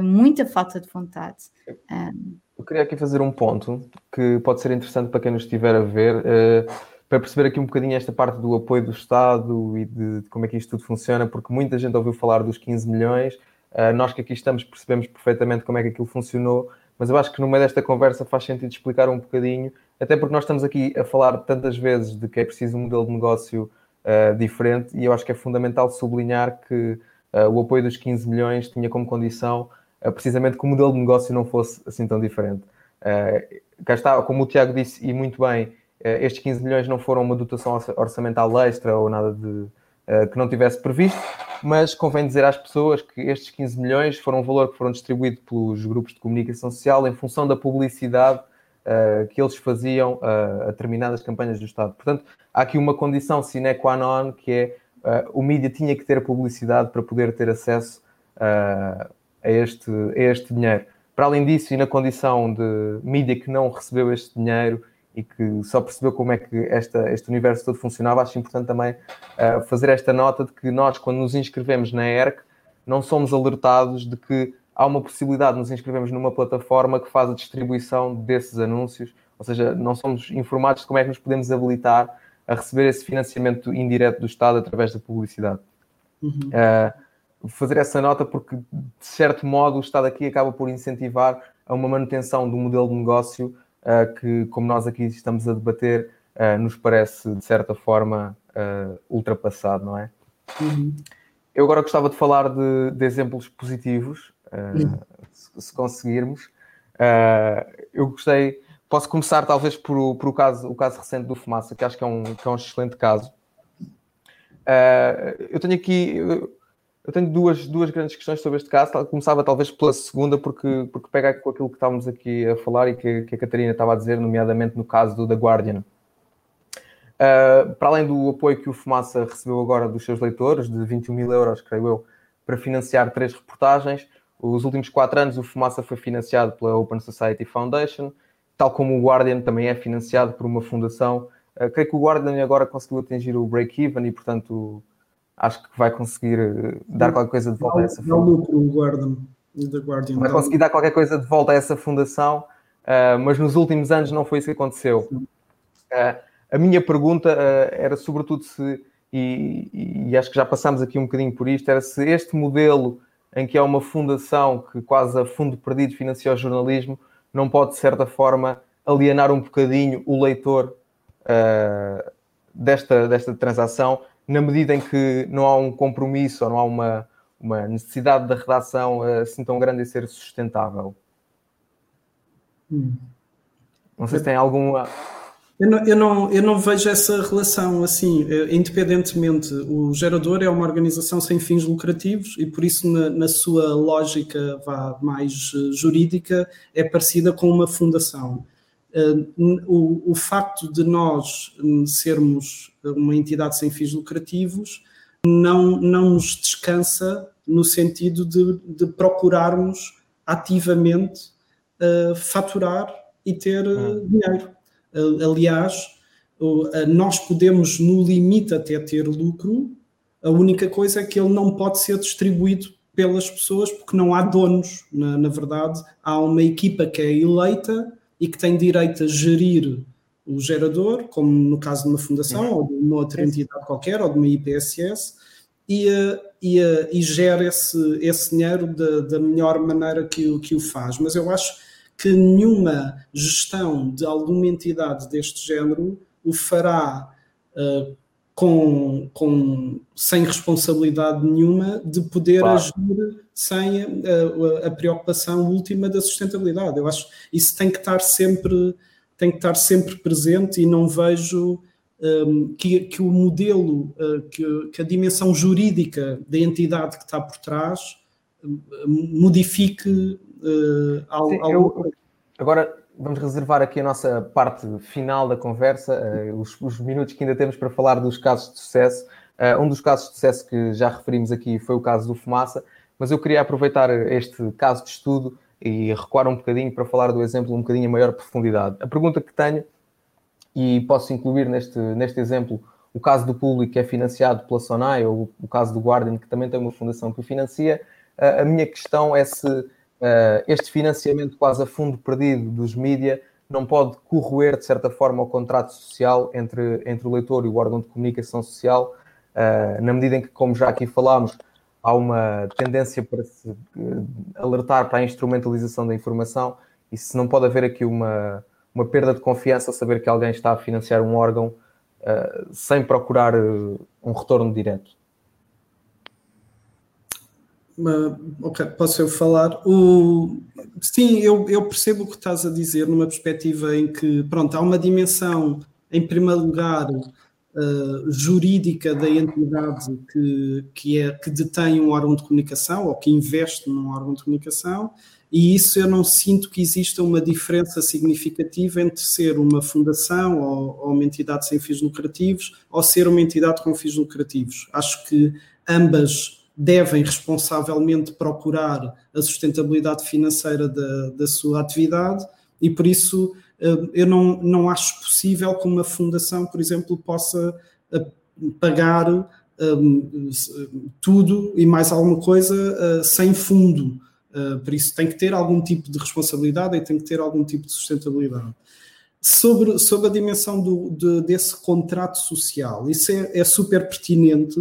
muita falta de vontade. Eu queria aqui fazer um ponto que pode ser interessante para quem nos estiver a ver, para perceber aqui um bocadinho esta parte do apoio do Estado e de, de como é que isto tudo funciona, porque muita gente ouviu falar dos 15 milhões. Uh, nós que aqui estamos percebemos perfeitamente como é que aquilo funcionou, mas eu acho que no meio desta conversa faz sentido explicar um bocadinho, até porque nós estamos aqui a falar tantas vezes de que é preciso um modelo de negócio uh, diferente e eu acho que é fundamental sublinhar que uh, o apoio dos 15 milhões tinha como condição precisamente que o modelo de negócio não fosse assim tão diferente. cá está, como o Tiago disse, e muito bem, estes 15 milhões não foram uma dotação orçamental extra ou nada de eh, que não tivesse previsto, mas convém dizer às pessoas que estes 15 milhões foram um valor que foram distribuídos pelos grupos de comunicação social em função da publicidade uh, que eles faziam uh, a determinadas campanhas do Estado. Portanto, há aqui uma condição sine qua non que é uh, o mídia tinha que ter publicidade para poder ter acesso a, este, a este dinheiro. Para além disso, e na condição de mídia que não recebeu este dinheiro e que só percebeu como é que esta, este universo todo funcionava, acho importante também uh, fazer esta nota de que nós, quando nos inscrevemos na ERC, não somos alertados de que há uma possibilidade de nos inscrevermos numa plataforma que faz a distribuição desses anúncios, ou seja, não somos informados de como é que nos podemos habilitar a receber esse financiamento indireto do Estado através da publicidade. Uhum. Uh, fazer essa nota porque, de certo modo, o Estado aqui acaba por incentivar a uma manutenção do modelo de negócio uh, que, como nós aqui estamos a debater, uh, nos parece, de certa forma, uh, ultrapassado, não é? Uhum. Eu agora gostava de falar de, de exemplos positivos, uhum. se, se, conseguirmos. eu gostei, posso começar talvez por, por o, caso, o caso recente do Fumaça, que acho que é um, que é um excelente caso. eu tenho aqui, eu tenho duas, duas grandes questões sobre este caso. Começava talvez pela segunda, porque, porque pega com aquilo que estávamos aqui a falar e que, que a Catarina estava a dizer, nomeadamente no caso do The Guardian. Uh, para além do apoio que o Fumaça recebeu agora dos seus leitores, de 21 mil euros, creio eu, para financiar três reportagens, os últimos quatro anos o Fumaça foi financiado pela Open Society Foundation, tal como o Guardian também é financiado por uma fundação. Uh, creio que o Guardian agora conseguiu atingir o break-even e, portanto, acho que vai conseguir eh, dar qualquer coisa de volta a essa fundação. Vai conseguir dar qualquer coisa de volta a essa fundação, uh, mas nos últimos anos não foi isso que aconteceu. Uh, a minha pergunta uh, era sobretudo se, e, e, acho que já passámos aqui um bocadinho por isto, era se este modelo em que é uma fundação que quase a fundo perdido financia o jornalismo, não pode de certa forma alienar um bocadinho o leitor desta, desta transação na medida em que não há um compromisso ou não há uma, uma necessidade da redação eh, assim tão grande em ser sustentável. Hum. Não sei se tem alguma. Eu não, eu, não, eu não vejo essa relação assim, eh, independentemente. O gerador é uma organização sem fins lucrativos e, por isso, na, na sua lógica vá, mais eh, jurídica, é parecida com uma fundação. Uh, o, o, facto de nós sermos uma entidade sem fins lucrativos não, não nos descansa no sentido de, de procurarmos ativamente uh, faturar e ter uh, dinheiro. Uh, aliás, nós podemos, no limite, até ter lucro, a única coisa é que ele não pode ser distribuído pelas pessoas porque não há donos. Na, na verdade, há uma equipa que é eleita e que tem direito a gerir o gerador, como no caso de uma fundação ou de uma outra entidade qualquer, ou de uma IPSS, e, e, e gera esse, esse dinheiro da, da melhor maneira que o, que o faz. Mas eu acho que nenhuma gestão de alguma entidade deste género o fará uh, com, com, sem responsabilidade nenhuma de poder claro. agir sem a, a, preocupação última da sustentabilidade. Eu acho que isso tem que estar sempre, tem que estar sempre presente e não vejo um, que, que, o modelo, uh, que, que, a dimensão jurídica da entidade que está por trás uh, modifique uh. Eu, agora vamos reservar aqui a nossa parte final da conversa, uh, os, os, minutos que ainda temos para falar dos casos de sucesso. Uh, um dos casos de sucesso que já referimos aqui foi o caso do Fumaça, mas eu queria aproveitar este caso de estudo e recuar um bocadinho para falar do exemplo um bocadinho a maior profundidade. A pergunta que tenho, e posso incluir neste, neste exemplo o caso do público que é financiado pela Sonai, ou o caso do Guardian, que também tem uma fundação que o financia, uh, a minha questão é se este financiamento quase a fundo perdido dos mídia não pode corroer, de certa forma, o contrato social entre, entre o leitor e o órgão de comunicação social, uh, na medida em que, como já aqui falámos, há uma tendência para se uh, alertar para a instrumentalização da informação e se não pode haver aqui uma, uma perda de confiança ao saber que alguém está a financiar um órgão uh, sem procurar um retorno direto. Ok, posso eu falar? O, sim, eu, eu percebo o que estás a dizer numa perspectiva em que, pronto, há uma dimensão, em primeiro lugar, uh, jurídica da entidade que, que, é, que detém um órgão de comunicação ou que investe num órgão de comunicação, e isso eu não sinto que exista uma diferença significativa entre ser uma fundação ou, ou uma entidade sem fins lucrativos ou ser uma entidade com fins lucrativos. Acho que ambas devem responsavelmente procurar a sustentabilidade financeira da, da sua atividade e por isso eh, eu não, não acho possível que uma fundação, por exemplo, possa eh, pagar um, eh, tudo e mais alguma coisa uh, sem fundo. Por isso tem que ter algum tipo de responsabilidade e tem que ter algum tipo de sustentabilidade. Sobre, sobre a dimensão do, de, desse contrato social, isso é, é super pertinente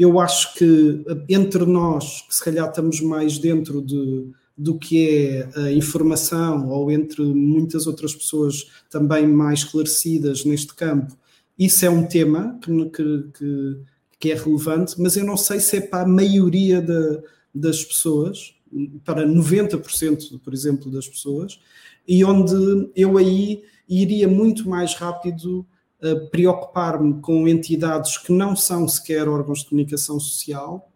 eu acho que entre nós, que se calhar estamos mais dentro de, do que é a informação, ou entre muitas outras pessoas também mais esclarecidas neste campo, isso é um tema que, que, que é relevante, mas eu não sei se é para a maioria das pessoas, para 90%, por exemplo, das pessoas, e onde eu aí iria muito mais rápido preocupar-me com entidades que não são sequer órgãos de comunicação social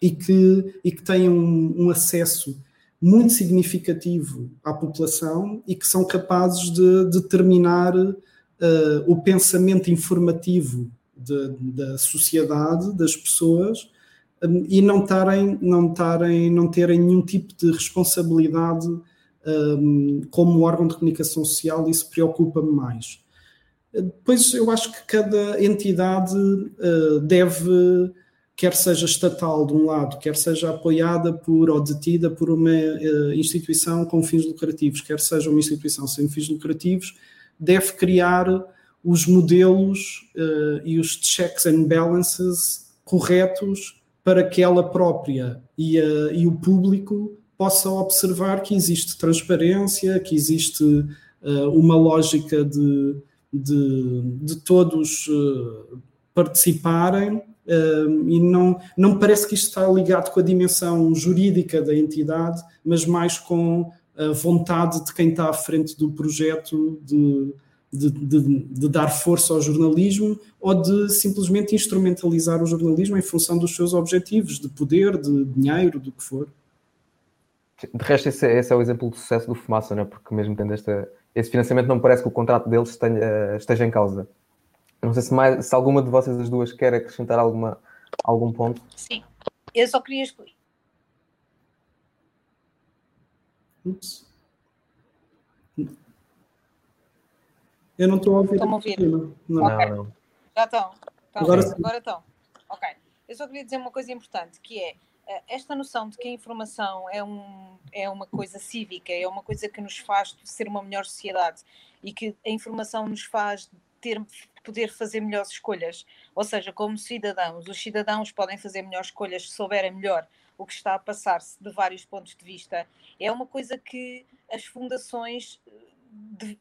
e que, e que têm um, um acesso muito significativo à população e que são capazes de determinar uh, o pensamento informativo de, da sociedade, das pessoas, um, e não, tarem, não, tarem, não terem nenhum tipo de responsabilidade um, como órgão de comunicação social, isso preocupa-me mais. Depois eu acho que cada entidade uh, deve, quer seja estatal de um lado, quer seja apoiada por ou detida por uma uh, instituição com fins lucrativos, quer seja uma instituição sem fins lucrativos, deve criar os modelos uh, e os checks and balances corretos para que ela própria e, e o público possam observar que existe transparência, que existe uma lógica de de, de todos uh, participarem uh, e não, não parece que isto está ligado com a dimensão jurídica da entidade, mas mais com a vontade de quem está à frente do projeto de, de, de, de, dar força ao jornalismo ou de simplesmente instrumentalizar o jornalismo em função dos seus objetivos, de poder, de dinheiro, do que for. De resto, esse é, esse é o exemplo de sucesso do Fumaça, não é? porque mesmo tendo esta, esse financiamento não parece que o contrato deles esteja, esteja em causa. Não sei se, mais, se alguma de vocês as duas quer acrescentar alguma, algum ponto. Sim, eu só queria excluir. Ups. Eu não estou a ouvir. Estão a ouvir? Não, okay. não. Já estão. estão. Agora, agora estão. Ok. Eu só queria dizer uma coisa importante, que é esta noção de que a informação é, um, é uma coisa cívica, é uma coisa que nos faz ser uma melhor sociedade e que a informação nos faz ter, poder fazer melhores escolhas. Ou seja, como cidadãos, os cidadãos podem fazer melhores escolhas se souberem melhor o que está a passar-se de vários pontos de vista. É uma coisa que as fundações eh, de,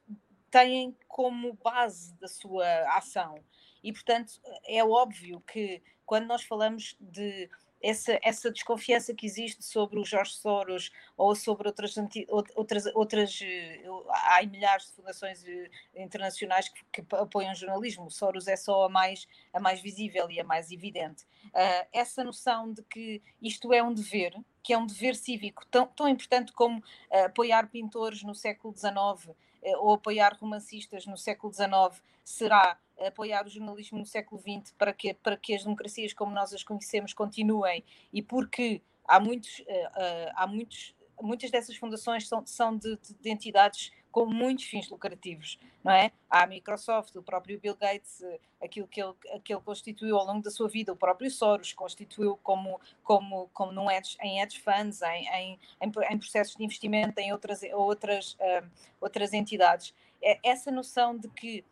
têm como base da sua ação e, portanto, é óbvio que quando nós falamos de essa, essa desconfiança que existe sobre o Jorge Soros ou sobre outras, outras, outras eh, há milhares de fundações eh, internacionais que, que, apoiam o jornalismo, o Soros é só a mais, a mais visível e a mais evidente. Uh, essa noção de que isto é um dever, que é um dever cívico tão, tão importante como uh, apoiar pintores no século XIX, eh, ou apoiar romancistas no século XIX será apoiar o jornalismo no século XX para que, para que as democracias como nós as conhecemos continuem e porque há muitos, uh, uh, há muitos muitas dessas fundações são, são de, de, de, entidades com muitos fins lucrativos, não é? Há a Microsoft, o próprio Bill Gates, aquilo que ele, que ele constituiu ao longo da sua vida, o próprio Soros constituiu como, como, como num hedge, em hedge funds, em, em, em, processos de investimento, em outras, outras, uh, outras entidades. É essa noção de que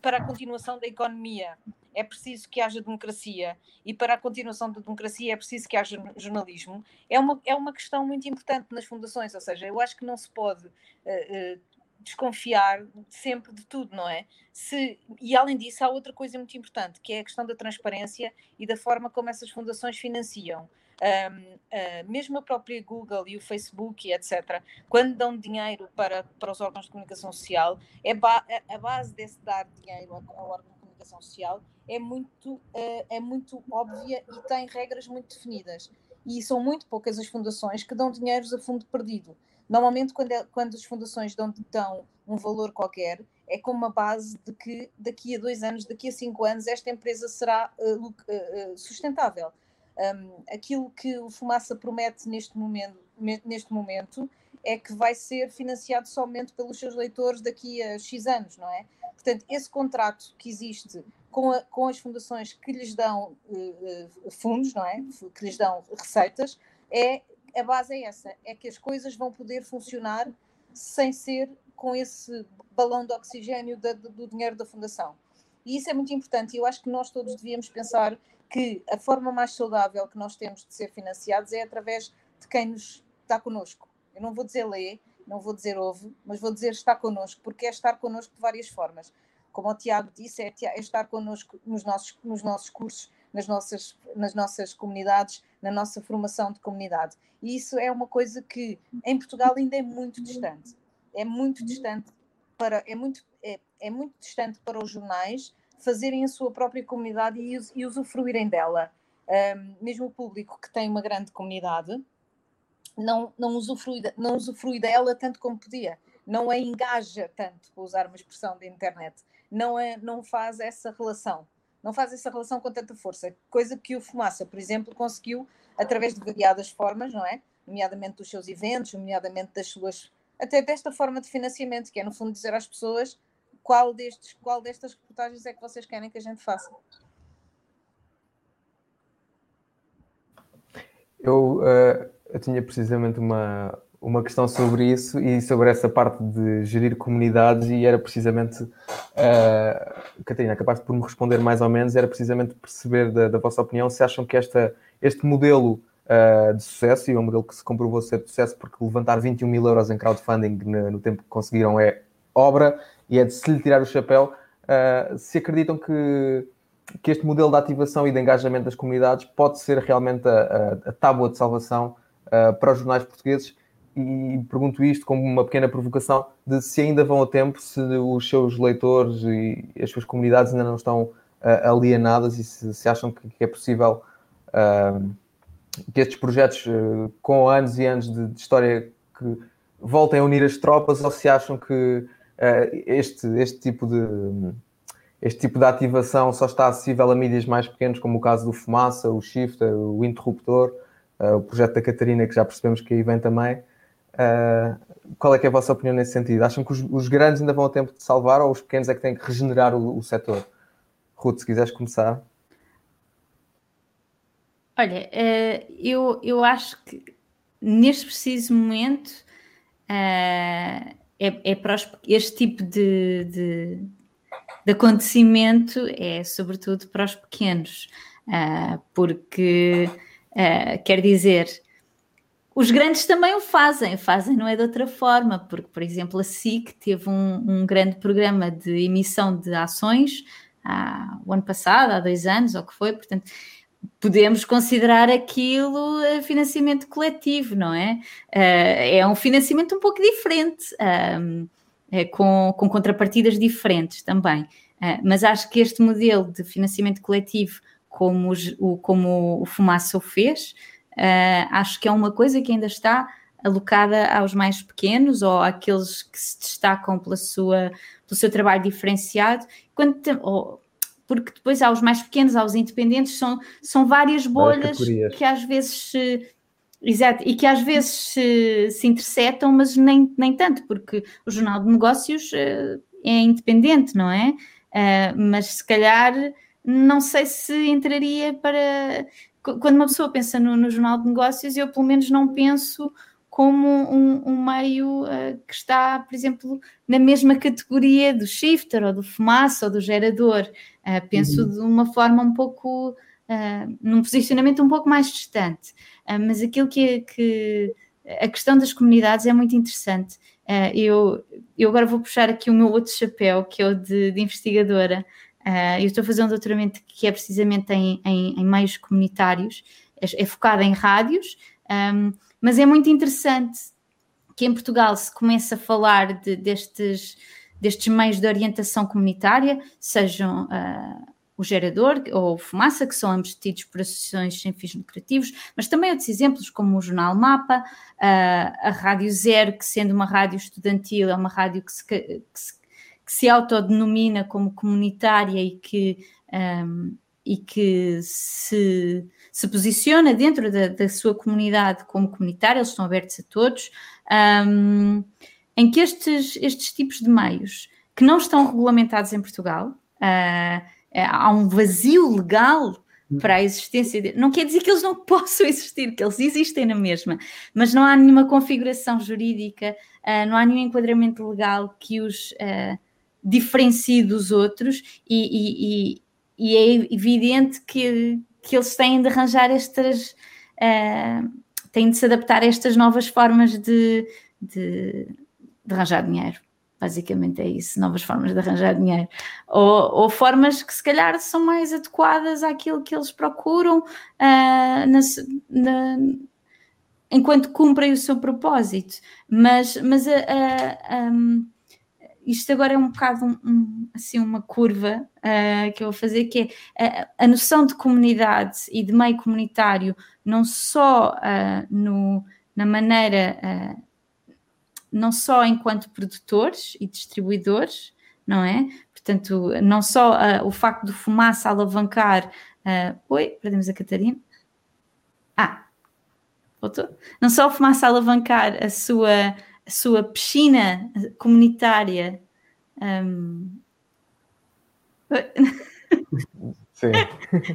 para a continuação da economia é preciso que haja democracia e para a continuação da democracia é preciso que haja jornalismo, é uma, é uma questão muito importante nas fundações, ou seja, eu acho que não se pode uh, uh, desconfiar sempre de tudo, não é? Se, e além disso, há outra coisa muito importante, que é a questão da transparência e da forma como essas fundações financiam. Um, uh, mesmo a própria Google e o Facebook e etc., quando dão dinheiro para, para os órgãos de comunicação social, é ba a base desse dar dinheiro ao, ao órgão de comunicação social é muito, uh, é muito óbvia e tem regras muito definidas. E são muito poucas as fundações que dão dinheiros a fundo perdido. Normalmente, quando, é, quando as fundações dão, dão um valor qualquer, é com uma base de que daqui a dois anos, daqui a cinco anos, esta empresa será uh, uh, sustentável. Um, aquilo que o Fumaça promete neste momento, neste momento é que vai ser financiado somente pelos seus leitores daqui a X anos, não é? Portanto, esse contrato que existe com, a, com as fundações que lhes dão uh, fundos, não é? Que lhes dão receitas, é a base é essa, é que as coisas vão poder funcionar sem ser com esse balão de oxigênio da, do dinheiro da fundação. E isso é muito importante eu acho que nós todos devíamos pensar que a forma mais saudável que nós temos de ser financiados é através de quem nos está connosco. Eu não vou dizer lê, não vou dizer ouve, mas vou dizer está connosco, porque é estar connosco de várias formas. Como o Tiago disse, é, é estar connosco nos nossos, nos nossos cursos, nas nossas, nas nossas comunidades, na nossa formação de comunidade. E isso é uma coisa que em Portugal ainda é muito distante. É muito distante para, é muito, é, é muito distante para os jornais fazerem a sua própria comunidade e, e usufruírem dela. Um, mesmo o público que tem uma grande comunidade não, não, usufrui, não usufrui dela tanto como podia, não a engaja tanto, para usar uma expressão da internet, não, é, não faz essa relação, não faz essa relação com tanta força, coisa que o Fumaça, por exemplo, conseguiu através de variadas formas, não é? Nomeadamente dos seus eventos, nomeadamente das suas, até desta forma de financiamento, que é no fundo dizer às pessoas qual, destes, qual destas reportagens é que vocês querem que a gente faça? Eu, uh, eu tinha precisamente uma, uma questão sobre isso e sobre essa parte de gerir comunidades e era precisamente, uh, Catarina, acabaste por me responder mais ou menos, era precisamente perceber da, da vossa opinião se acham que esta, este modelo uh, de sucesso, e é um modelo que se comprovou ser de sucesso porque levantar 21 mil euros em crowdfunding no, no tempo que conseguiram é obra, e é de se lhe tirar o chapéu, uh, se acreditam que, que este modelo de ativação e de engajamento das comunidades pode ser realmente a, a, a tábua de salvação uh, para os jornais portugueses. E pergunto isto como uma pequena provocação de se ainda vão a tempo, se os seus leitores e as suas comunidades ainda não estão uh, alienadas e se, se acham que, que, é possível que estes projetos com anos e anos de, de história que voltem a unir as tropas ou se acham que este, este, tipo de, este tipo de ativação só está acessível a mídias mais pequenos, como o caso do Fumaça, o Shifter, o Interruptor, eh, o projeto da Catarina, que já percebemos que aí vem também. Eh, qual é, é a vossa opinião nesse sentido? Acham que os, os, grandes ainda vão a tempo de salvar ou os pequenos é que têm que regenerar o, o setor? Ruth, se quiseres começar. Olha, eu, eu acho que neste preciso momento é, é para os, este tipo de, de, de, acontecimento é sobretudo para os pequenos, uh, porque uh, quer dizer, os grandes também o fazem, fazem não é de outra forma, porque, por exemplo, a SIC teve um, um grande programa de emissão de ações há, o ano passado, há dois anos, ou que foi, portanto, podemos considerar aquilo eh, financiamento coletivo, não é? Uh, é um financiamento um pouco diferente, é com, com, contrapartidas diferentes também. Uh, mas acho que este modelo de financiamento coletivo, como, o, como o Fumaça o fez, acho que é uma coisa que ainda está alocada aos mais pequenos ou àqueles que se destacam pela sua, pelo seu trabalho diferenciado, quando, porque depois há os mais pequenos, há os independentes, são, são várias bolhas que às vezes se, exato, e que às vezes se, se interceptam, mas nem, nem tanto, porque o Jornal de Negócios uh, é independente, não é? Uh, mas se calhar não sei se entraria para. Quando uma pessoa pensa no, no Jornal de Negócios, eu pelo menos não penso como um, um meio uh, que está, por exemplo, na mesma categoria do shifter ou do fumaça ou do gerador. Uh, penso uhum. de uma forma um pouco, uh, num posicionamento um pouco mais distante. mas aquilo que, é, que, a questão das comunidades é muito interessante. eu, eu agora vou puxar aqui o meu outro chapéu, que é o de, de investigadora. eu estou a fazer um doutoramento que é precisamente em, em, em meios comunitários, é, é focado em rádios. Um, mas é muito interessante que em Portugal se comece a falar de, destes, destes meios de orientação comunitária, sejam uh, o gerador ou fumaça, que são ambos tidos por associações sem fins lucrativos, mas também outros exemplos, como o Jornal Mapa, uh, a Rádio Zero, que sendo uma rádio estudantil, é uma rádio que se, que se, que se autodenomina como comunitária e que, um, e que se se posiciona dentro da, da sua comunidade como comunitária, eles estão abertos a todos, um, em que estes, estes tipos de meios que não estão regulamentados em Portugal, uh, há um vazio legal para a existência de... Não quer dizer que eles não [laughs] possam existir, que eles existem na mesma, mas não há nenhuma configuração jurídica, uh, não há nenhum enquadramento legal que os uh, diferencie dos outros e, e, e, é evidente que, que eles têm de arranjar estas. Uh, têm de se adaptar a estas novas formas de, de, de, arranjar dinheiro. Basicamente é isso, novas formas de arranjar dinheiro. Ou, ou, formas que se calhar são mais adequadas àquilo que eles procuram uh, na, na, enquanto cumprem o seu propósito. Mas, mas a, a, a isto agora é um bocado um, um, assim uma curva uh, que eu vou fazer, que é a, a, noção de comunidade e de meio comunitário, não só uh, no, na maneira, uh, não só enquanto produtores e distribuidores, não é? Portanto, não só o facto do fumaça alavancar. oi, perdemos a Catarina. Ah, voltou? Não só o fumaça alavancar a sua a sua piscina comunitária. Um... [laughs]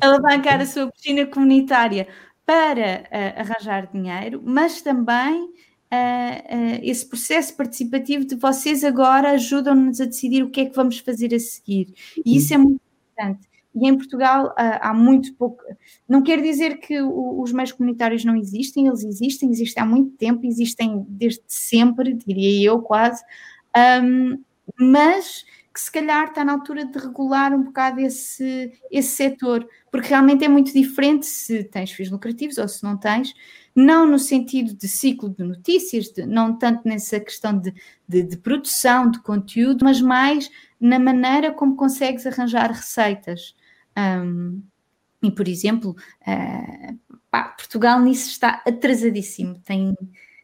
alavancar a sua piscina comunitária para uh, arranjar dinheiro, mas também uh, uh, esse processo participativo de vocês agora ajudam-nos a decidir o que é que vamos fazer a seguir. E isso é muito importante. E em Portugal há muito pouco. Não quer dizer que os meios comunitários não existem, eles existem, existem há muito tempo, existem desde sempre, diria eu quase, mas que se calhar está na altura de regular um bocado esse, esse setor, porque realmente é muito diferente se tens fins lucrativos ou se não tens, não no sentido de ciclo de notícias, de, não tanto nessa questão de, de, de produção, de conteúdo, mas mais na maneira como consegues arranjar receitas. Um, e, por exemplo, uh, pá, Portugal nisso está atrasadíssimo, tem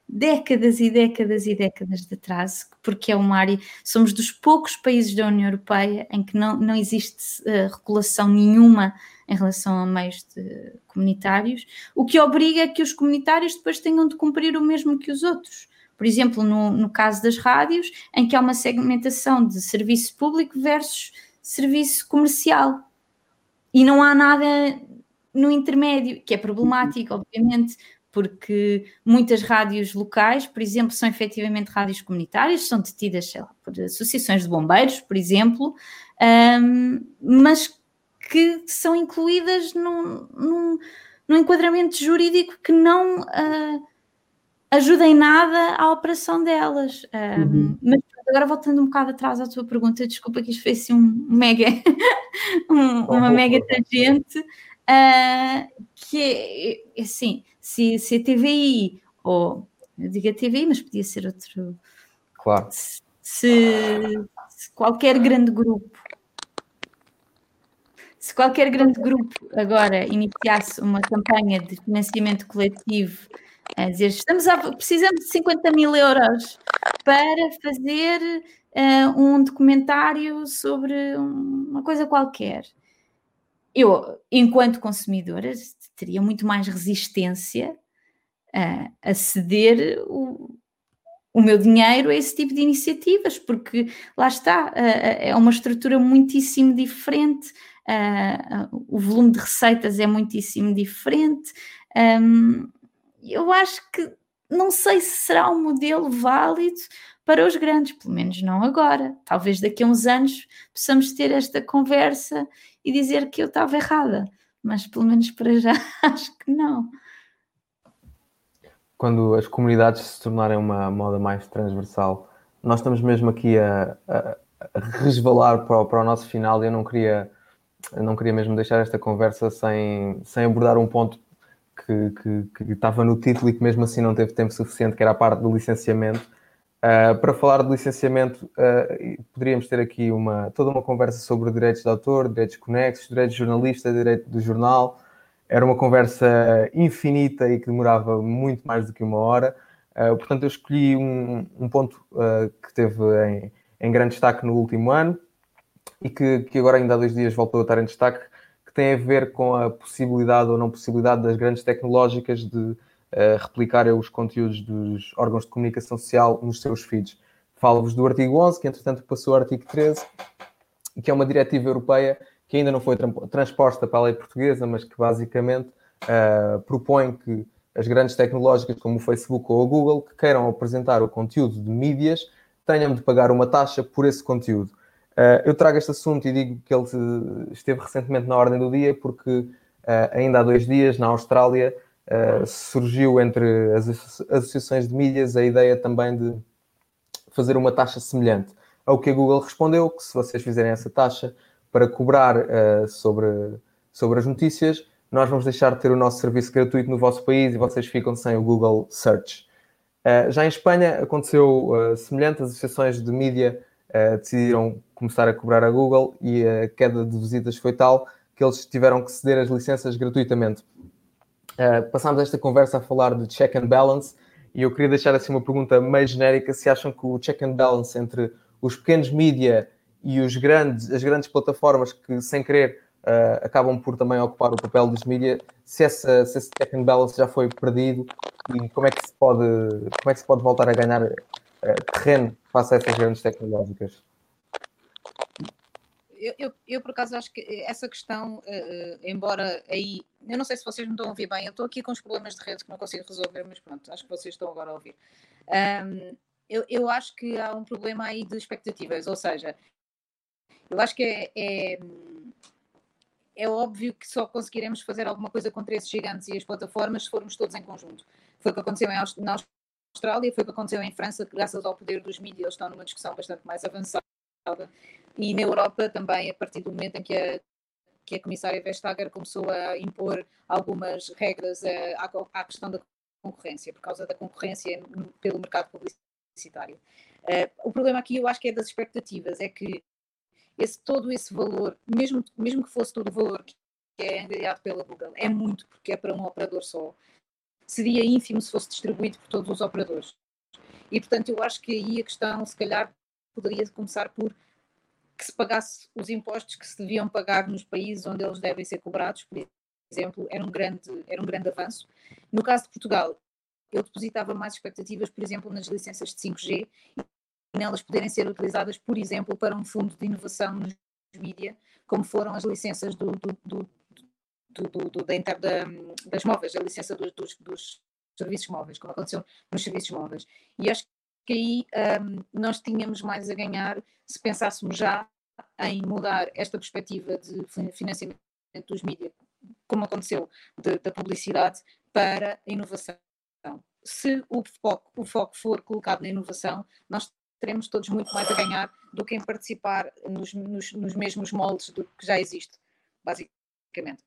décadas e décadas e décadas de atraso, porque é uma área, somos dos poucos países da União Europeia em que não, não existe uh, regulação nenhuma em relação a meios de, comunitários, o que obriga a que os comunitários depois tenham de cumprir o mesmo que os outros. Por exemplo, no, no caso das rádios, em que há uma segmentação de serviço público versus serviço comercial e não há nada no intermédio, que é problemático, obviamente, porque muitas rádios locais, por exemplo, são efetivamente rádios comunitárias, são detidas sei lá, por associações de bombeiros, por exemplo, um, mas que são incluídas num, num, num, enquadramento jurídico que não uh, ajuda em nada à operação delas. Um, uhum. Mas agora voltando um bocado atrás à tua pergunta, desculpa que isto foi assim um mega, [laughs] um, uma mega tangente, uh, que é, é assim, se, se a TVI, ou eu digo a TVI, mas podia ser outro. Claro. Se, se qualquer grande grupo se qualquer grande grupo agora iniciasse uma campanha de financiamento coletivo a dizer estamos a, precisamos de 50 mil euros para fazer uh, um documentário sobre uma coisa qualquer. Eu, enquanto consumidora, teria muito mais resistência uh, a ceder o, o meu dinheiro a esse tipo de iniciativas, porque lá está, uh, é uma estrutura muitíssimo diferente, o volume de receitas é muitíssimo diferente. Um, eu acho que não sei se será um modelo válido para os grandes, pelo menos não agora. Talvez daqui a uns anos possamos ter esta conversa e dizer que eu estava errada, mas pelo menos para já [laughs] acho que não. Quando as comunidades se tornarem uma moda mais transversal, nós estamos mesmo aqui a, a, a resvalar para o, para o nosso final e eu não queria, não queria mesmo deixar esta conversa sem, sem abordar um ponto que, que, que, estava no título e que mesmo assim não teve tempo suficiente, que era a parte do licenciamento. Uh, para falar de licenciamento, uh, poderíamos ter aqui uma, toda uma conversa sobre direitos de autor, direitos conexos, direitos de jornalista, direito do jornal. Era uma conversa infinita e que demorava muito mais do que uma hora. Uh, portanto, eu escolhi um, um ponto que teve em, em, grande destaque no último ano e que, que agora, ainda há dois dias, voltou a estar em destaque, que tem a ver com a possibilidade ou não possibilidade das grandes tecnológicas de uh, replicarem os conteúdos dos órgãos de comunicação social nos seus feeds. Falo-vos do artigo 11, que entretanto passou ao artigo 13, que é uma diretiva europeia que ainda não foi transposta para a lei portuguesa, mas que basicamente uh, propõe que as grandes tecnológicas como o Facebook ou o Google, que queiram apresentar o conteúdo de mídias, tenham de pagar uma taxa por esse conteúdo. Uh, eu trago este assunto e digo que ele esteve recentemente na ordem do dia porque uh, ainda há dois dias, na Austrália, uh, surgiu entre as associações de mídias a ideia também de fazer uma taxa semelhante. Ao que a Google respondeu que se vocês fizerem essa taxa para cobrar sobre, sobre as notícias, nós vamos deixar de ter o nosso serviço gratuito no vosso país e vocês ficam sem o Google Search. já em Espanha aconteceu semelhante, as associações de mídia uh, decidiram começar a cobrar a Google e a queda de visitas foi tal que eles tiveram que ceder as licenças gratuitamente. Uh, passámos esta conversa a falar de check and balance e eu queria deixar assim uma pergunta meio genérica se acham que o check and balance entre os pequenos mídia e os grandes, as grandes plataformas que sem querer uh, acabam por também ocupar o papel dos mídia, se, essa, se esse check and balance já foi perdido e como é que se pode, como é que se pode voltar a ganhar uh, terreno face a essas grandes tecnológicas? Eu, eu, eu, por acaso acho que essa questão, uh, embora aí, eu não sei se vocês me estão a ouvir bem, eu estou aqui com os problemas de rede que não consigo resolver, mas pronto, acho que vocês estão agora a ouvir. Um, eu, eu acho que há um problema aí de expectativas, ou seja, eu acho que é, é, é, óbvio que só conseguiremos fazer alguma coisa contra esses gigantes e as plataformas se formos todos em conjunto. Foi o que aconteceu em, na Austrália, foi o que aconteceu em França, que graças ao poder dos mídias eles estão numa discussão bastante mais avançada. E na Europa também, a partir do momento em que a, que a comissária Vestager começou a impor algumas regras eh, à, à questão da concorrência, por causa da concorrência pelo mercado publicitário. Uh, o problema aqui eu acho que é das expectativas, é que esse, todo esse valor, mesmo, mesmo que fosse todo o valor que é enviado pela Google, é muito porque é para um operador só seria ínfimo se fosse distribuído por todos os operadores. E, portanto, eu acho que aí a questão, se calhar, poderia começar por que se pagasse os impostos que se deviam pagar nos países onde eles devem ser cobrados, por exemplo, era um grande, era um grande avanço. No caso de Portugal, eu depositava mais expectativas, por exemplo, nas licenças de 5G e nelas poderem ser utilizadas, por exemplo, para um fundo de inovação nos mídia, como foram as licenças do, do, do, do, do, do da, da, das móveis, a licença dos, dos, dos, serviços móveis, como aconteceu nos serviços móveis. E acho que aí um, nós tínhamos mais a ganhar se pensássemos já em mudar esta perspectiva de financiamento dos mídias, como aconteceu de, da publicidade, para a inovação. Se o foco, o foco for colocado na inovação, nós teremos todos muito mais a ganhar do que em participar nos, nos, nos mesmos moldes do que já existe, basicamente.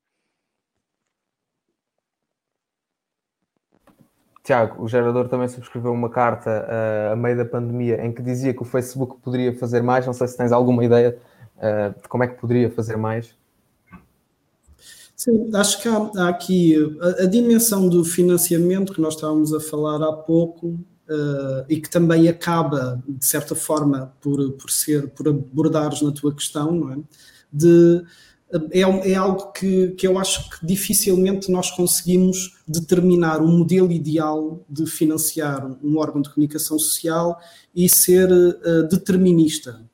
Tiago, o gerador também subscreveu uma carta uh, a meio da pandemia em que dizia que o Facebook poderia fazer mais. Não sei se tens alguma ideia uh, de como é que poderia fazer mais. Sim, acho que há, há aqui a, a, dimensão do financiamento que nós estávamos a falar há pouco uh, e que também acaba, de certa forma, por, por ser, por abordares na tua questão, não é? De é, é algo que, que eu acho que dificilmente nós conseguimos determinar um modelo ideal de financiar um órgão de comunicação social e ser uh, determinista.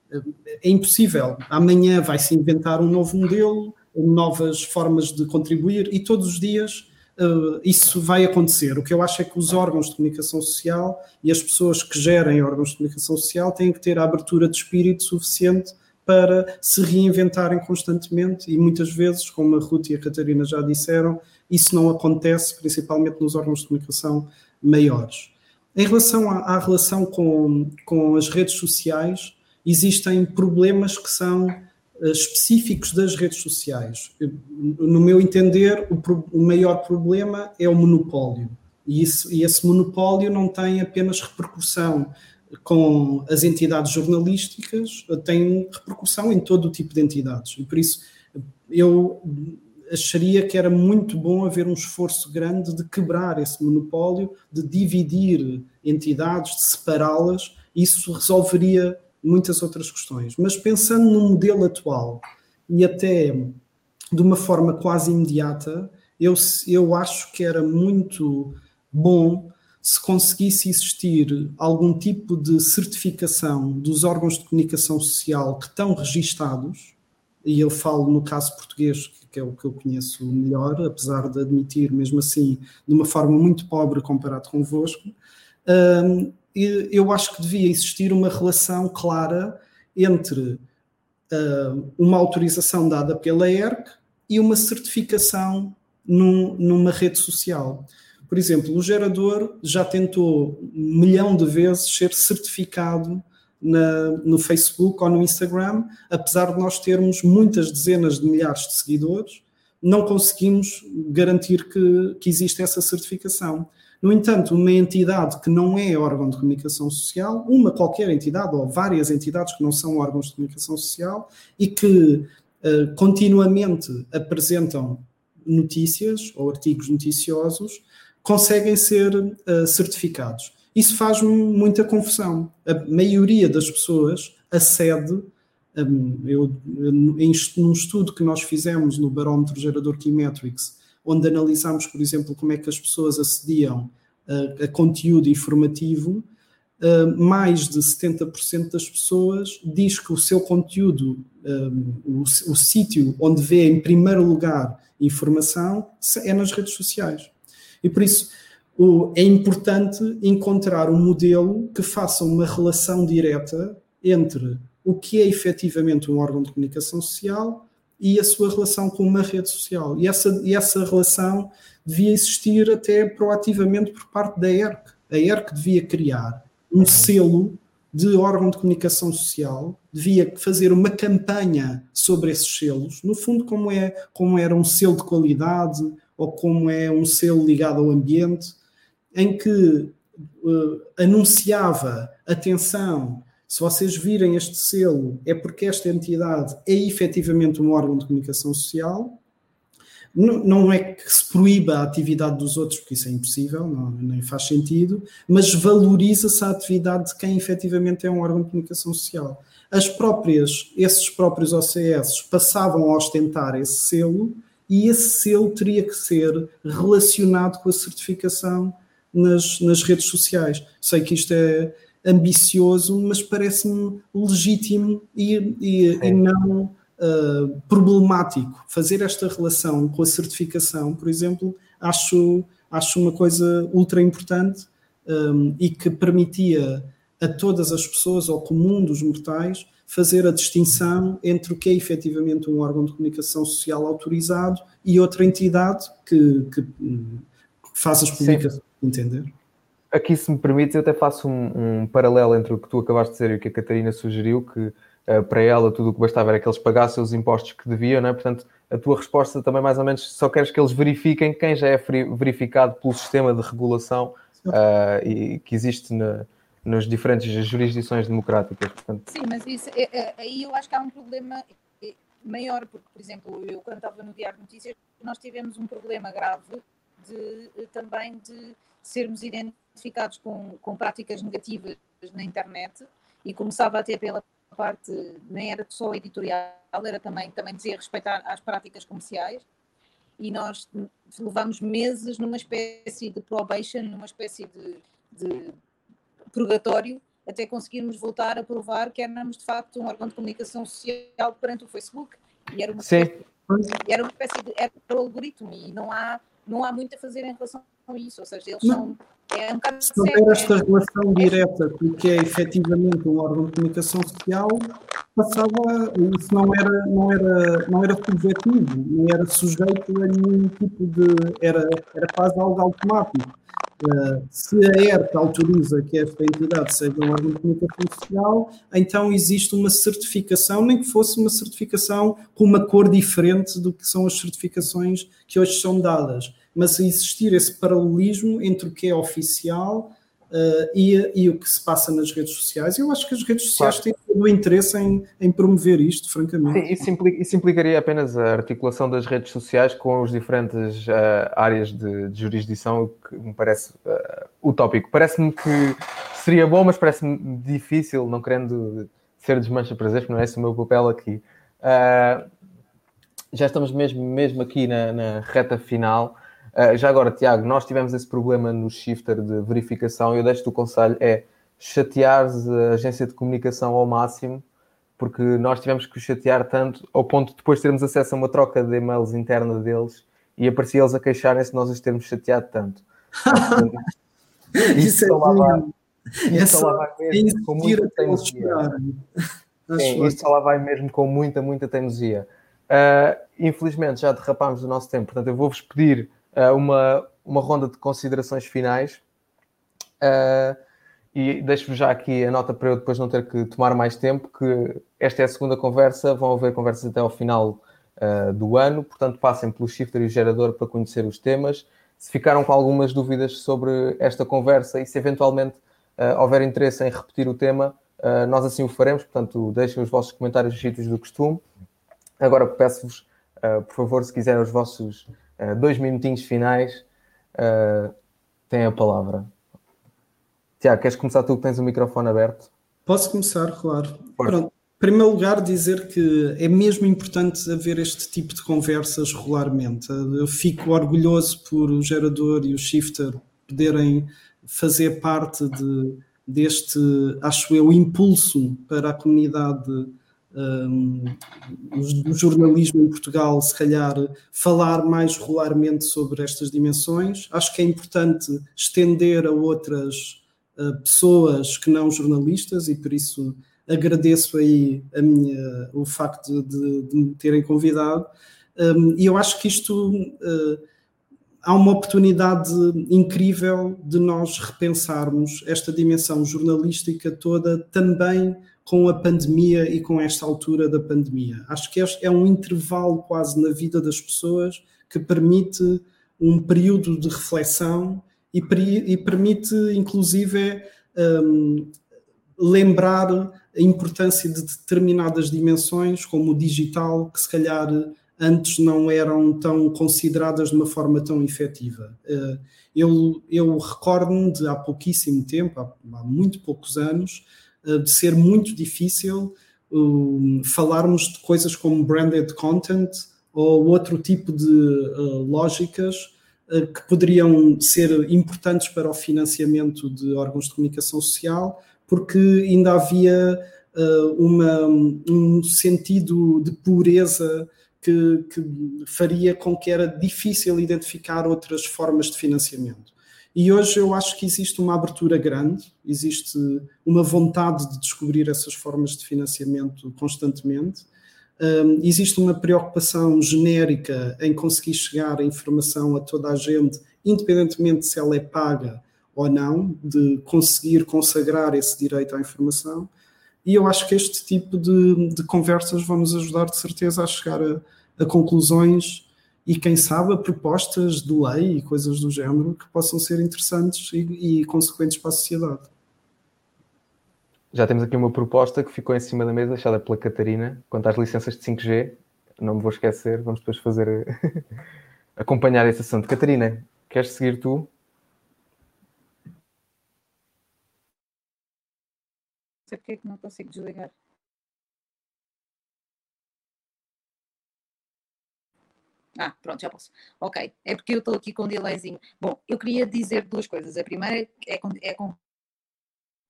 É impossível. Amanhã vai se inventar um novo modelo, novas formas de contribuir e todos os dias uh, isso vai acontecer. O que eu acho é que os órgãos de comunicação social e as pessoas que gerem órgãos de comunicação social têm que ter a abertura de espírito suficiente para se reinventarem constantemente e muitas vezes, como a Ruth e a Catarina já disseram, isso não acontece principalmente nos órgãos de comunicação maiores. Em relação à, à relação com, com as redes sociais, existem problemas que são uh, específicos das redes sociais. No meu entender, o, maior problema é o monopólio. E esse monopólio não tem apenas repercussão com as entidades jornalísticas tem repercussão em todo o tipo de entidades. E por isso eu acharia que era muito bom haver um esforço grande de quebrar esse monopólio, de dividir entidades, de separá-las. Isso resolveria muitas outras questões. Mas pensando no modelo atual e até de uma forma quase imediata, eu, eu acho que era muito bom se conseguisse existir algum tipo de certificação dos órgãos de comunicação social que estão registados, e eu falo no caso português, que é o que eu conheço melhor, apesar de admitir, mesmo assim, de uma forma muito pobre comparado convosco, hum, eu acho que devia existir uma relação clara entre hum, uma autorização dada pela ERC e uma certificação numa rede social. Por exemplo, o gerador já tentou um milhão de vezes ser certificado na, no Facebook ou no Instagram, apesar de nós termos muitas dezenas de milhares de seguidores, não conseguimos garantir que, que existe essa certificação. No entanto, uma entidade que não é órgão de comunicação social, uma qualquer entidade ou várias entidades que não são órgãos de comunicação social e que uh, continuamente apresentam notícias ou artigos noticiosos, conseguem ser uh, certificados. Isso faz-me muita confusão. A maioria das pessoas acede. Um, eu, em, num estudo que nós fizemos no Barómetro Gerador Keymetrics, onde analisámos, por exemplo, como é que as pessoas acediam a, a conteúdo informativo, uh, mais de 70% das pessoas diz que o seu conteúdo, um, o, o sítio onde vê em primeiro lugar informação, é nas redes sociais. E por isso o, é importante encontrar um modelo que faça uma relação direta entre o que é efetivamente um órgão de comunicação social e a sua relação com uma rede social. E essa, e essa relação devia existir até proativamente por parte da ERC. A ERC devia criar um selo de órgão de comunicação social, devia fazer uma campanha sobre esses selos, no fundo, como, é, como era um selo de qualidade, ou como é um selo ligado ao ambiente, em que uh, anunciava atenção, se vocês virem este selo, é porque esta entidade é efetivamente um órgão de comunicação social. Não, é que se proíba a atividade dos outros, porque isso é impossível, não, nem faz sentido, mas valoriza-se a atividade de quem efetivamente é um órgão de comunicação social. As próprias, esses próprios OCS passavam a ostentar esse selo e esse selo teria que ser relacionado com a certificação nas, nas redes sociais. Sei que isto é ambicioso, mas parece-me legítimo e, e, e não uh, problemático. Fazer esta relação com a certificação, por exemplo, acho, acho uma coisa ultra importante um, e que permitia a todas as pessoas, ao comum dos mortais, fazer a distinção entre o que é efetivamente um órgão de comunicação social autorizado e outra entidade que, que, faz as publicações, entender? aqui, se me permites, eu até faço um, um, paralelo entre o que tu acabaste de dizer e o que a Catarina sugeriu, que uh, para ela tudo o que bastava era que eles pagassem os impostos que deviam, não é? Portanto, a tua resposta também mais ou menos só queres que eles verifiquem quem já é verificado pelo sistema de regulação uh, e que existe na, nas diferentes jurisdições democráticas. Portanto... Sim, mas isso, é, é, aí eu acho que há um problema maior, porque, por exemplo, eu quando estava no Diário de Notícias, nós tivemos um problema grave de, também de sermos identificados com, com práticas negativas na internet e começava a ter pela parte, nem era só editorial, era também, também dizia respeitar às práticas comerciais e nós levamos meses numa espécie de probation, numa espécie de, de purgatório, até conseguirmos voltar a provar que éramos de facto um órgão de comunicação social perante o Facebook. E era uma Sim. espécie, era uma espécie de era o algoritmo e não há, não há muito a fazer em relação a isso, ou seja, eles não. são é um Se não tem esta relação direta com o que é efetivamente um órgão de comunicação social, passava, isso não era, não era, não era subjetivo, não era sujeito a nenhum tipo de. era, era quase algo automático. Se a ERP autoriza que esta entidade seja um órgão de comunicação social, então existe uma certificação, nem que fosse uma certificação com uma cor diferente do que são as certificações que hoje são dadas. Mas existir esse paralelismo entre o que é oficial uh, e, e, o que se passa nas redes sociais. Eu acho que as redes sociais claro. têm todo o interesse em, em promover isto, francamente. Sim, isso, implica, isso, implicaria apenas a articulação das redes sociais com as diferentes uh, áreas de, de, jurisdição, o que me parece uh, utópico. Parece-me que seria bom, mas parece-me difícil, não querendo ser desmancha prazer, porque não é esse o meu papel aqui. Uh, já estamos mesmo, mesmo aqui na, na reta final. Uh, já agora, Tiago, nós tivemos esse problema no shifter de verificação. Eu deixo-te o conselho: é chatear a agência de comunicação ao máximo, porque nós tivemos que chatear tanto ao ponto de depois termos acesso a uma troca de e-mails interna deles e aparecia eles a queixarem-se de nós os termos chateado tanto. isso, [laughs] isso é só lá vai, isso só lá vai mesmo com muita teimosia. Sim, isso só lá vai mesmo com muita, muita teimosia. Uh, infelizmente já derrapámos do nosso tempo, portanto eu vou-vos pedir uh, uma, uma ronda de considerações finais. Uh, e deixo-vos já aqui a nota para eu depois não ter que tomar mais tempo, que esta é a segunda conversa, vão haver conversas até ao final uh, do ano, portanto passem pelo shifter e o gerador para conhecer os temas. Se ficaram com algumas dúvidas sobre esta conversa e se eventualmente uh, houver interesse em repetir o tema, uh, nós assim o faremos, portanto deixem os vossos comentários nos sítios do costume. Agora peço-vos, por favor, se quiserem os vossos Uh, dois minutinhos finais, uh, tem a palavra. Tiago, queres começar tu que tens o microfone aberto? Posso começar, claro. Pronto. Em primeiro lugar, dizer que é mesmo importante haver este tipo de conversas regularmente. Eu fico orgulhoso por o gerador e o shifter poderem fazer parte de, deste, acho eu, impulso para a comunidade um, o jornalismo em Portugal, se calhar, falar mais regularmente sobre estas dimensões. Acho que é importante estender a outras uh, pessoas que não jornalistas e por isso agradeço aí a minha, o facto de, de me terem convidado. Um, e eu acho que isto uh, há uma oportunidade incrível de nós repensarmos esta dimensão jornalística toda também com a pandemia e com esta altura da pandemia. Acho que é um intervalo quase na vida das pessoas que permite um período de reflexão e, e permite, inclusive, um, lembrar a importância de determinadas dimensões, como o digital, que se calhar antes não eram tão consideradas de uma forma tão efetiva. Uh, eu, eu recordo-me de há pouquíssimo tempo, há, há muito poucos anos, eh, de ser muito difícil um, falarmos de coisas como branded content ou outro tipo de uh, lógicas uh, que poderiam ser importantes para o financiamento de órgãos de comunicação social, porque ainda havia uh, uma, um sentido de pureza que, que faria com que era difícil identificar outras formas de financiamento. E hoje eu acho que existe uma abertura grande, existe uma vontade de descobrir essas formas de financiamento constantemente. Um, existe uma preocupação genérica em conseguir chegar a informação a toda a gente, independentemente se ela é paga ou não, de conseguir consagrar esse direito à informação. E eu acho que este tipo de, de conversas vão nos ajudar, de certeza, a chegar a, a conclusões e, quem sabe, propostas de lei e coisas do género que possam ser interessantes e, e consequentes para a sociedade. Já temos aqui uma proposta que ficou em cima da mesa, deixada pela Catarina, quanto às licenças de 5G. Não me vou esquecer, vamos depois fazer [laughs] acompanhar esse assunto. Catarina, queres seguir tu? sei porque é que não consigo desligar. Ah, pronto, já posso. Ok, é porque eu estou aqui com um delayzinho. Bom, eu queria dizer duas coisas. A primeira é, é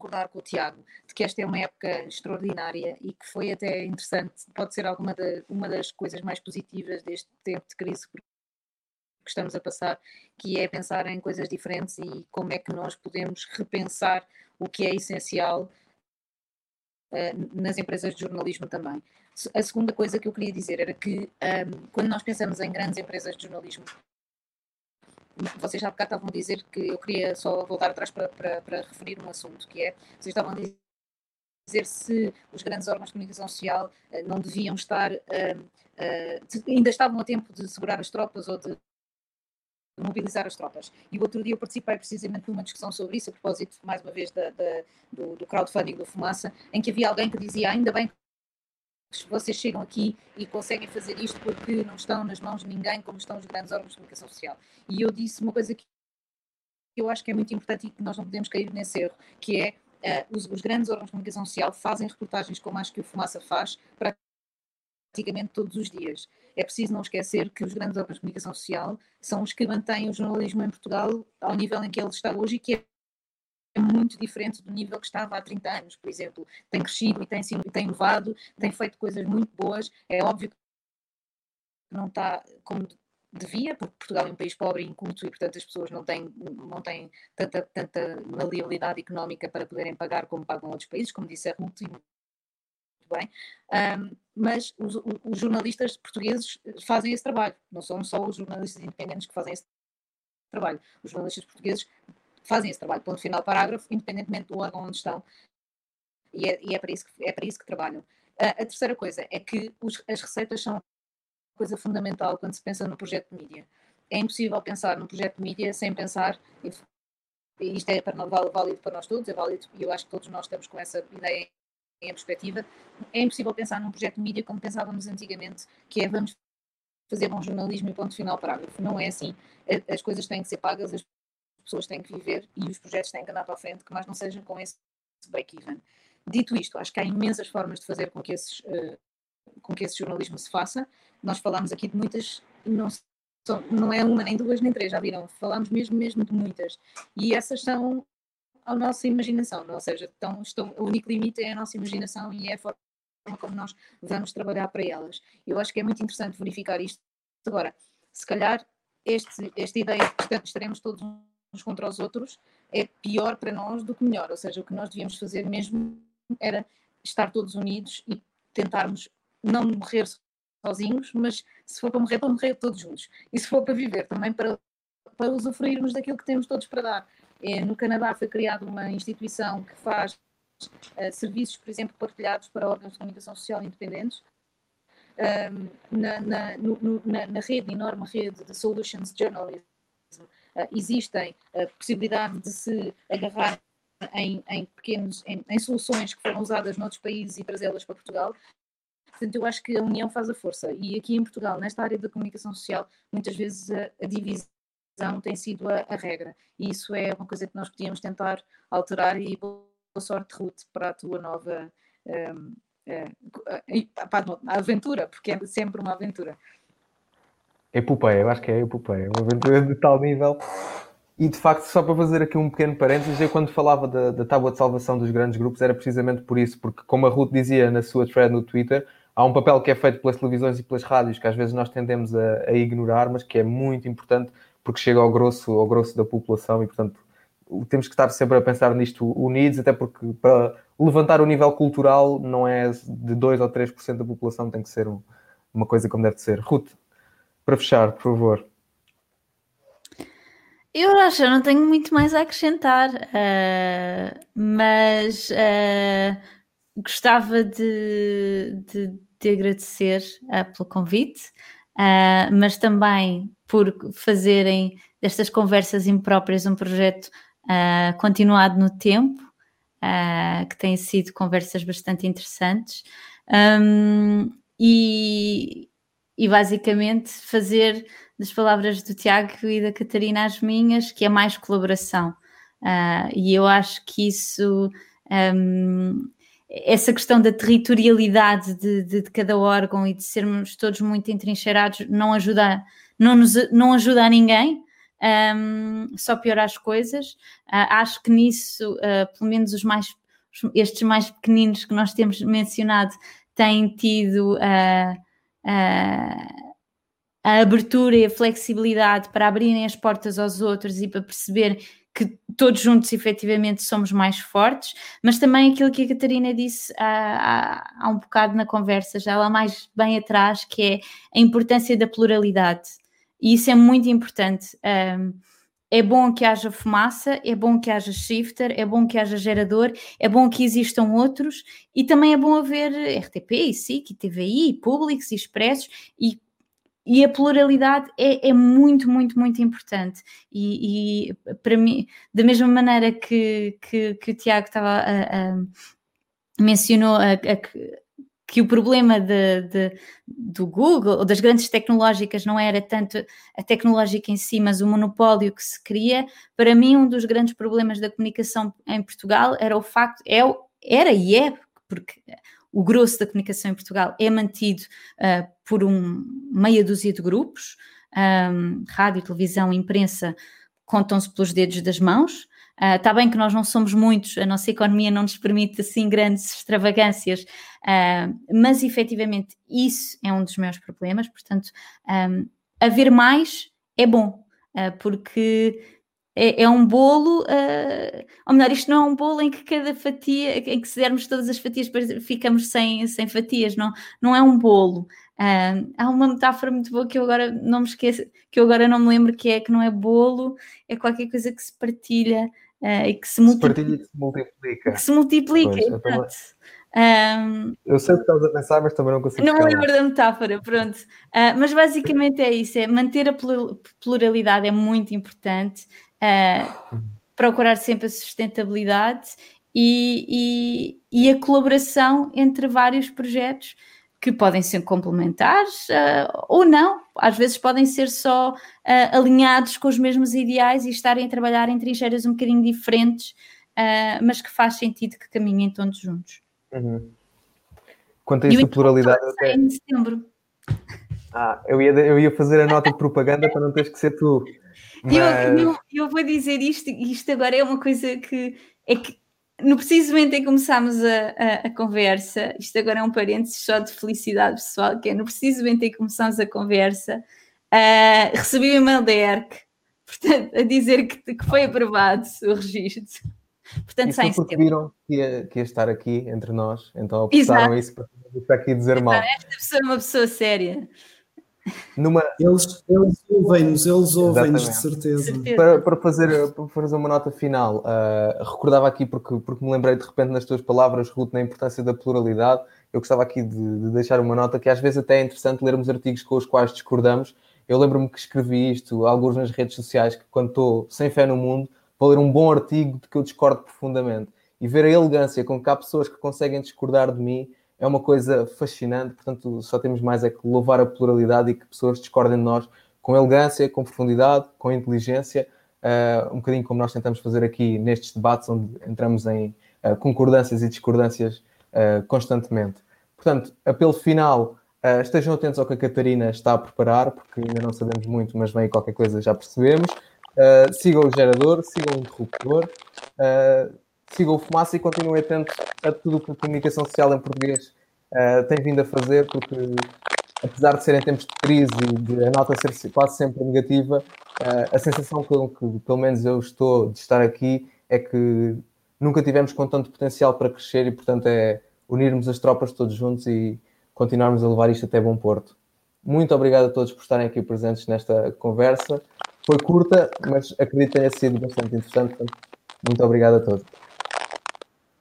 concordar com o Tiago de que esta é uma época extraordinária e que foi até interessante, pode ser alguma uma das coisas mais positivas deste tempo de crise que estamos a passar, que é pensar em coisas diferentes e como é que nós podemos repensar o que é essencial uh, nas empresas de jornalismo também. A segunda coisa que eu queria dizer era que um, quando nós pensamos em grandes empresas de jornalismo, vocês já há bocado estavam a dizer que eu queria só voltar atrás para, para, para referir um assunto, que é, vocês estavam a dizer se os grandes órgãos de comunicação social uh, não deviam estar, uh, uh, ainda estavam a tempo de segurar as tropas ou de mobilizar as tropas. E o outro dia eu participei precisamente de uma discussão sobre isso, a propósito, mais uma vez, da, da, do, do crowdfunding do Fumaça, em que havia alguém que dizia, ainda bem que vocês chegam aqui e conseguem fazer isto porque não estão nas mãos de ninguém como estão os grandes órgãos de comunicação social. E eu disse uma coisa que eu acho que é muito importante e que nós não podemos cair nesse erro, que é uh, os, os, grandes órgãos de comunicação social fazem reportagens como acho que o Fumaça faz praticamente todos os dias é preciso não esquecer que os grandes órgãos de comunicação social são os que mantêm o jornalismo em Portugal ao nível em que ele está hoje e que é muito diferente do nível que estava há 30 anos, por exemplo. Tem crescido e tem, e tem inovado, tem feito coisas muito boas. É óbvio que não está como devia, porque Portugal é um país pobre e inculto e, portanto, as pessoas não têm, não têm tanta, tanta maleabilidade económica para poderem pagar como pagam outros países, como disse a Ruth, bem, um, mas os, os, jornalistas portugueses fazem esse trabalho, não são só os jornalistas independentes que fazem esse trabalho, os jornalistas portugueses fazem esse trabalho, ponto final, parágrafo, independentemente do órgão onde estão, e é, e é, para, isso que, é para isso que trabalham. Uh, a terceira coisa é que os, as receitas são coisa fundamental quando se pensa no projeto de mídia. É impossível pensar num projeto de mídia sem pensar, e isto é para, válido para nós todos, é válido, e eu acho que todos nós estamos com essa ideia em perspectiva, é impossível pensar num projeto de mídia como pensávamos antigamente, que é vamos fazer bom jornalismo e ponto final parágrafo. Não é assim. As coisas têm que ser pagas, as pessoas têm que viver e os projetos têm que andar para a frente, que mais não sejam com esse break-even. Dito isto, acho que há imensas formas de fazer com que, esses, uh, com que esse jornalismo se faça. Nós falámos aqui de muitas, não, são, não é uma, nem duas, nem três, já viram? Falámos mesmo, mesmo de muitas. E essas são à nossa imaginação, ou seja, então, estão, o único limite é a nossa imaginação e é a forma como nós vamos trabalhar para elas. Eu acho que é muito interessante verificar isto. Agora, se calhar este, esta ideia que estaremos todos uns contra os outros é pior para nós do que melhor, ou seja, o que nós devíamos fazer mesmo era estar todos unidos e tentarmos não morrer sozinhos, mas se for para morrer, para morrer todos juntos. E se for para viver, também para, para usufruirmos daquilo que temos todos para dar. É, no Canadá foi criada uma instituição que faz uh, serviços, por exemplo, partilhados para órgãos de comunicação social independentes. Um, na, na, no, na, na, rede, enorme rede de Solutions Journalism, existem a possibilidade de se agarrar em, em pequenos, em, em, soluções que foram usadas noutros países e trazê-las para Portugal. Portanto, eu acho que a união faz a força. E aqui em Portugal, nesta área da comunicação social, muitas vezes a, a divisão tem sido a, a, regra. E isso é uma coisa que nós podíamos tentar alterar e boa sorte, Ruth, para a tua nova um, é, a aventura, porque é sempre uma aventura. Epopeia, eu acho que é epopeia, uma aventura de tal nível. E de facto, só para fazer aqui um pequeno parênteses, eu quando falava da, da tábua de salvação dos grandes grupos era precisamente por isso, porque como a Ruth dizia na sua thread no Twitter, há um papel que é feito pelas televisões e pelas rádios que às vezes nós tendemos a, a ignorar, mas que é muito importante porque chega ao grosso, ao grosso da população e, portanto, temos que estar sempre a pensar nisto unidos, até porque para levantar o nível cultural não é de 2 ou 3% da população, tem que ser uma coisa como deve ser. Ruth, para fechar, por favor. Eu acho, eu não tenho muito mais a acrescentar, uh, mas uh, gostava de, de, de agradecer uh, pelo convite, mas também por fazerem destas conversas impróprias um projeto continuado no tempo, que têm sido conversas bastante interessantes. Um, e, e basicamente fazer das palavras do Tiago e da Catarina as minhas, que é mais colaboração. Uh, e eu acho que isso, um, essa questão da territorialidade de, de, de, cada órgão e de sermos todos muito entrincheirados, não ajuda, não nos, não ajuda a ninguém. Um, só piora as coisas. Uh, acho que nisso, uh, pelo menos os mais, estes mais pequeninos que nós temos mencionado, têm tido uh, uh, a abertura e a flexibilidade para abrirem as portas aos outros e para perceber que todos juntos efetivamente somos mais fortes, mas também aquilo que a Catarina disse há, há, há um bocado na conversa, já lá mais bem atrás, que é a importância da pluralidade. E isso é muito importante. Um, é bom que haja fumaça, é bom que haja shifter, é bom que haja gerador, é bom que existam outros e também é bom haver RTP e SIC e TVI Publix e Expressos e, e a pluralidade é, é, muito, muito, muito importante. E, e, para mim, da mesma maneira que, que, que o Tiago estava a, a mencionou a, a, que o problema de, de, do Google ou das grandes tecnológicas não era tanto a tecnológica em si, mas o monopólio que se cria. Para mim, um dos grandes problemas da comunicação em Portugal era o facto, é, era e é, porque o grosso da comunicação em Portugal é mantido uh, por um meia dúzia de grupos, um, rádio, televisão, imprensa, contam-se pelos dedos das mãos. Está ah, uh, bem que nós não somos muitos, a nossa economia não nos permite assim grandes extravagâncias, uh, mas efetivamente isso é um dos meus problemas. Portanto, um, haver mais é bom, uh, porque é, é, um bolo, ou melhor, isto não é um bolo em que cada fatia, em que se dermos todas as fatias, ficamos sem, sem fatias, não, não é um bolo. há uma metáfora muito boa que eu agora não me esqueço, que eu agora não me lembro que é que não é bolo, é qualquer coisa que se partilha uh, e que se, multiplica. Se, se multiplica. Que se multiplica, pois, um, eu sei o que estás a pensar, mas também não consigo. Não me lembro da metáfora, pronto. Uh, mas basicamente é isso: é manter a pluralidade é muito importante, uh, procurar sempre a sustentabilidade e, e, e, a colaboração entre vários projetos que podem ser complementares uh, ou não, às vezes podem ser só uh, alinhados com os mesmos ideais e estarem a trabalhar em trincheiras um bocadinho diferentes, uh, mas que faz sentido que caminhem todos juntos. Uhum. Quanto a isso, pluralidade. Até... Em setembro. Ah, eu ia, eu ia fazer a nota de propaganda para não teres que ser tu. Mas... Eu, eu, eu, vou dizer isto, isto agora é uma coisa que é que no preciso momento em que começámos a, a, a, conversa, isto agora é um parênteses só de felicidade pessoal, que é no preciso momento em que começámos a conversa, uh, recebi o um e-mail da ERC, portanto, a dizer que, que foi aprovado o registro. Portanto, isso sai porque viram que ia, que ia, estar aqui entre nós, então optaram isso para estar aqui dizer mal. Esta pessoa é uma pessoa séria. Numa... Eles, eles ouvem-nos, eles ouvem-nos de certeza. certeza. Para, para, fazer, para fazer uma nota final, uh, recordava aqui, porque, porque me lembrei de repente nas tuas palavras, Ruth, na importância da pluralidade, eu gostava aqui de, de, deixar uma nota que às vezes até é interessante lermos artigos com os quais discordamos. Eu lembro-me que escrevi isto, alguns nas redes sociais, que quando estou sem fé no mundo, vou ler um bom artigo de que eu discordo profundamente. E ver a elegância com que há pessoas que conseguem discordar de mim é uma coisa fascinante, portanto, só temos mais é que louvar a pluralidade e que pessoas discordem de nós com elegância, com profundidade, com inteligência, uh, um bocadinho como nós tentamos fazer aqui nestes debates, onde entramos em uh, concordâncias e discordâncias uh, constantemente. Portanto, apelo final, estejam atentos ao que a Catarina está a preparar, porque ainda não sabemos muito, mas vem qualquer coisa já percebemos. sigam o gerador, sigam o interruptor, sigam o Fumaça e continuem atentos a tudo o que a comunicação social em português uh, tem vindo a fazer, porque apesar de serem tempos de crise e de a nota ser quase sempre negativa, uh, a sensação que, pelo menos eu estou de estar aqui é que nunca tivemos com tanto potencial para crescer e, portanto, é unirmos as tropas todos juntos e continuarmos a levar isto até bom porto. Muito obrigado a todos por estarem aqui presentes nesta conversa foi curta, mas acredito que tenha sido bastante interessante. Muito obrigado a todos.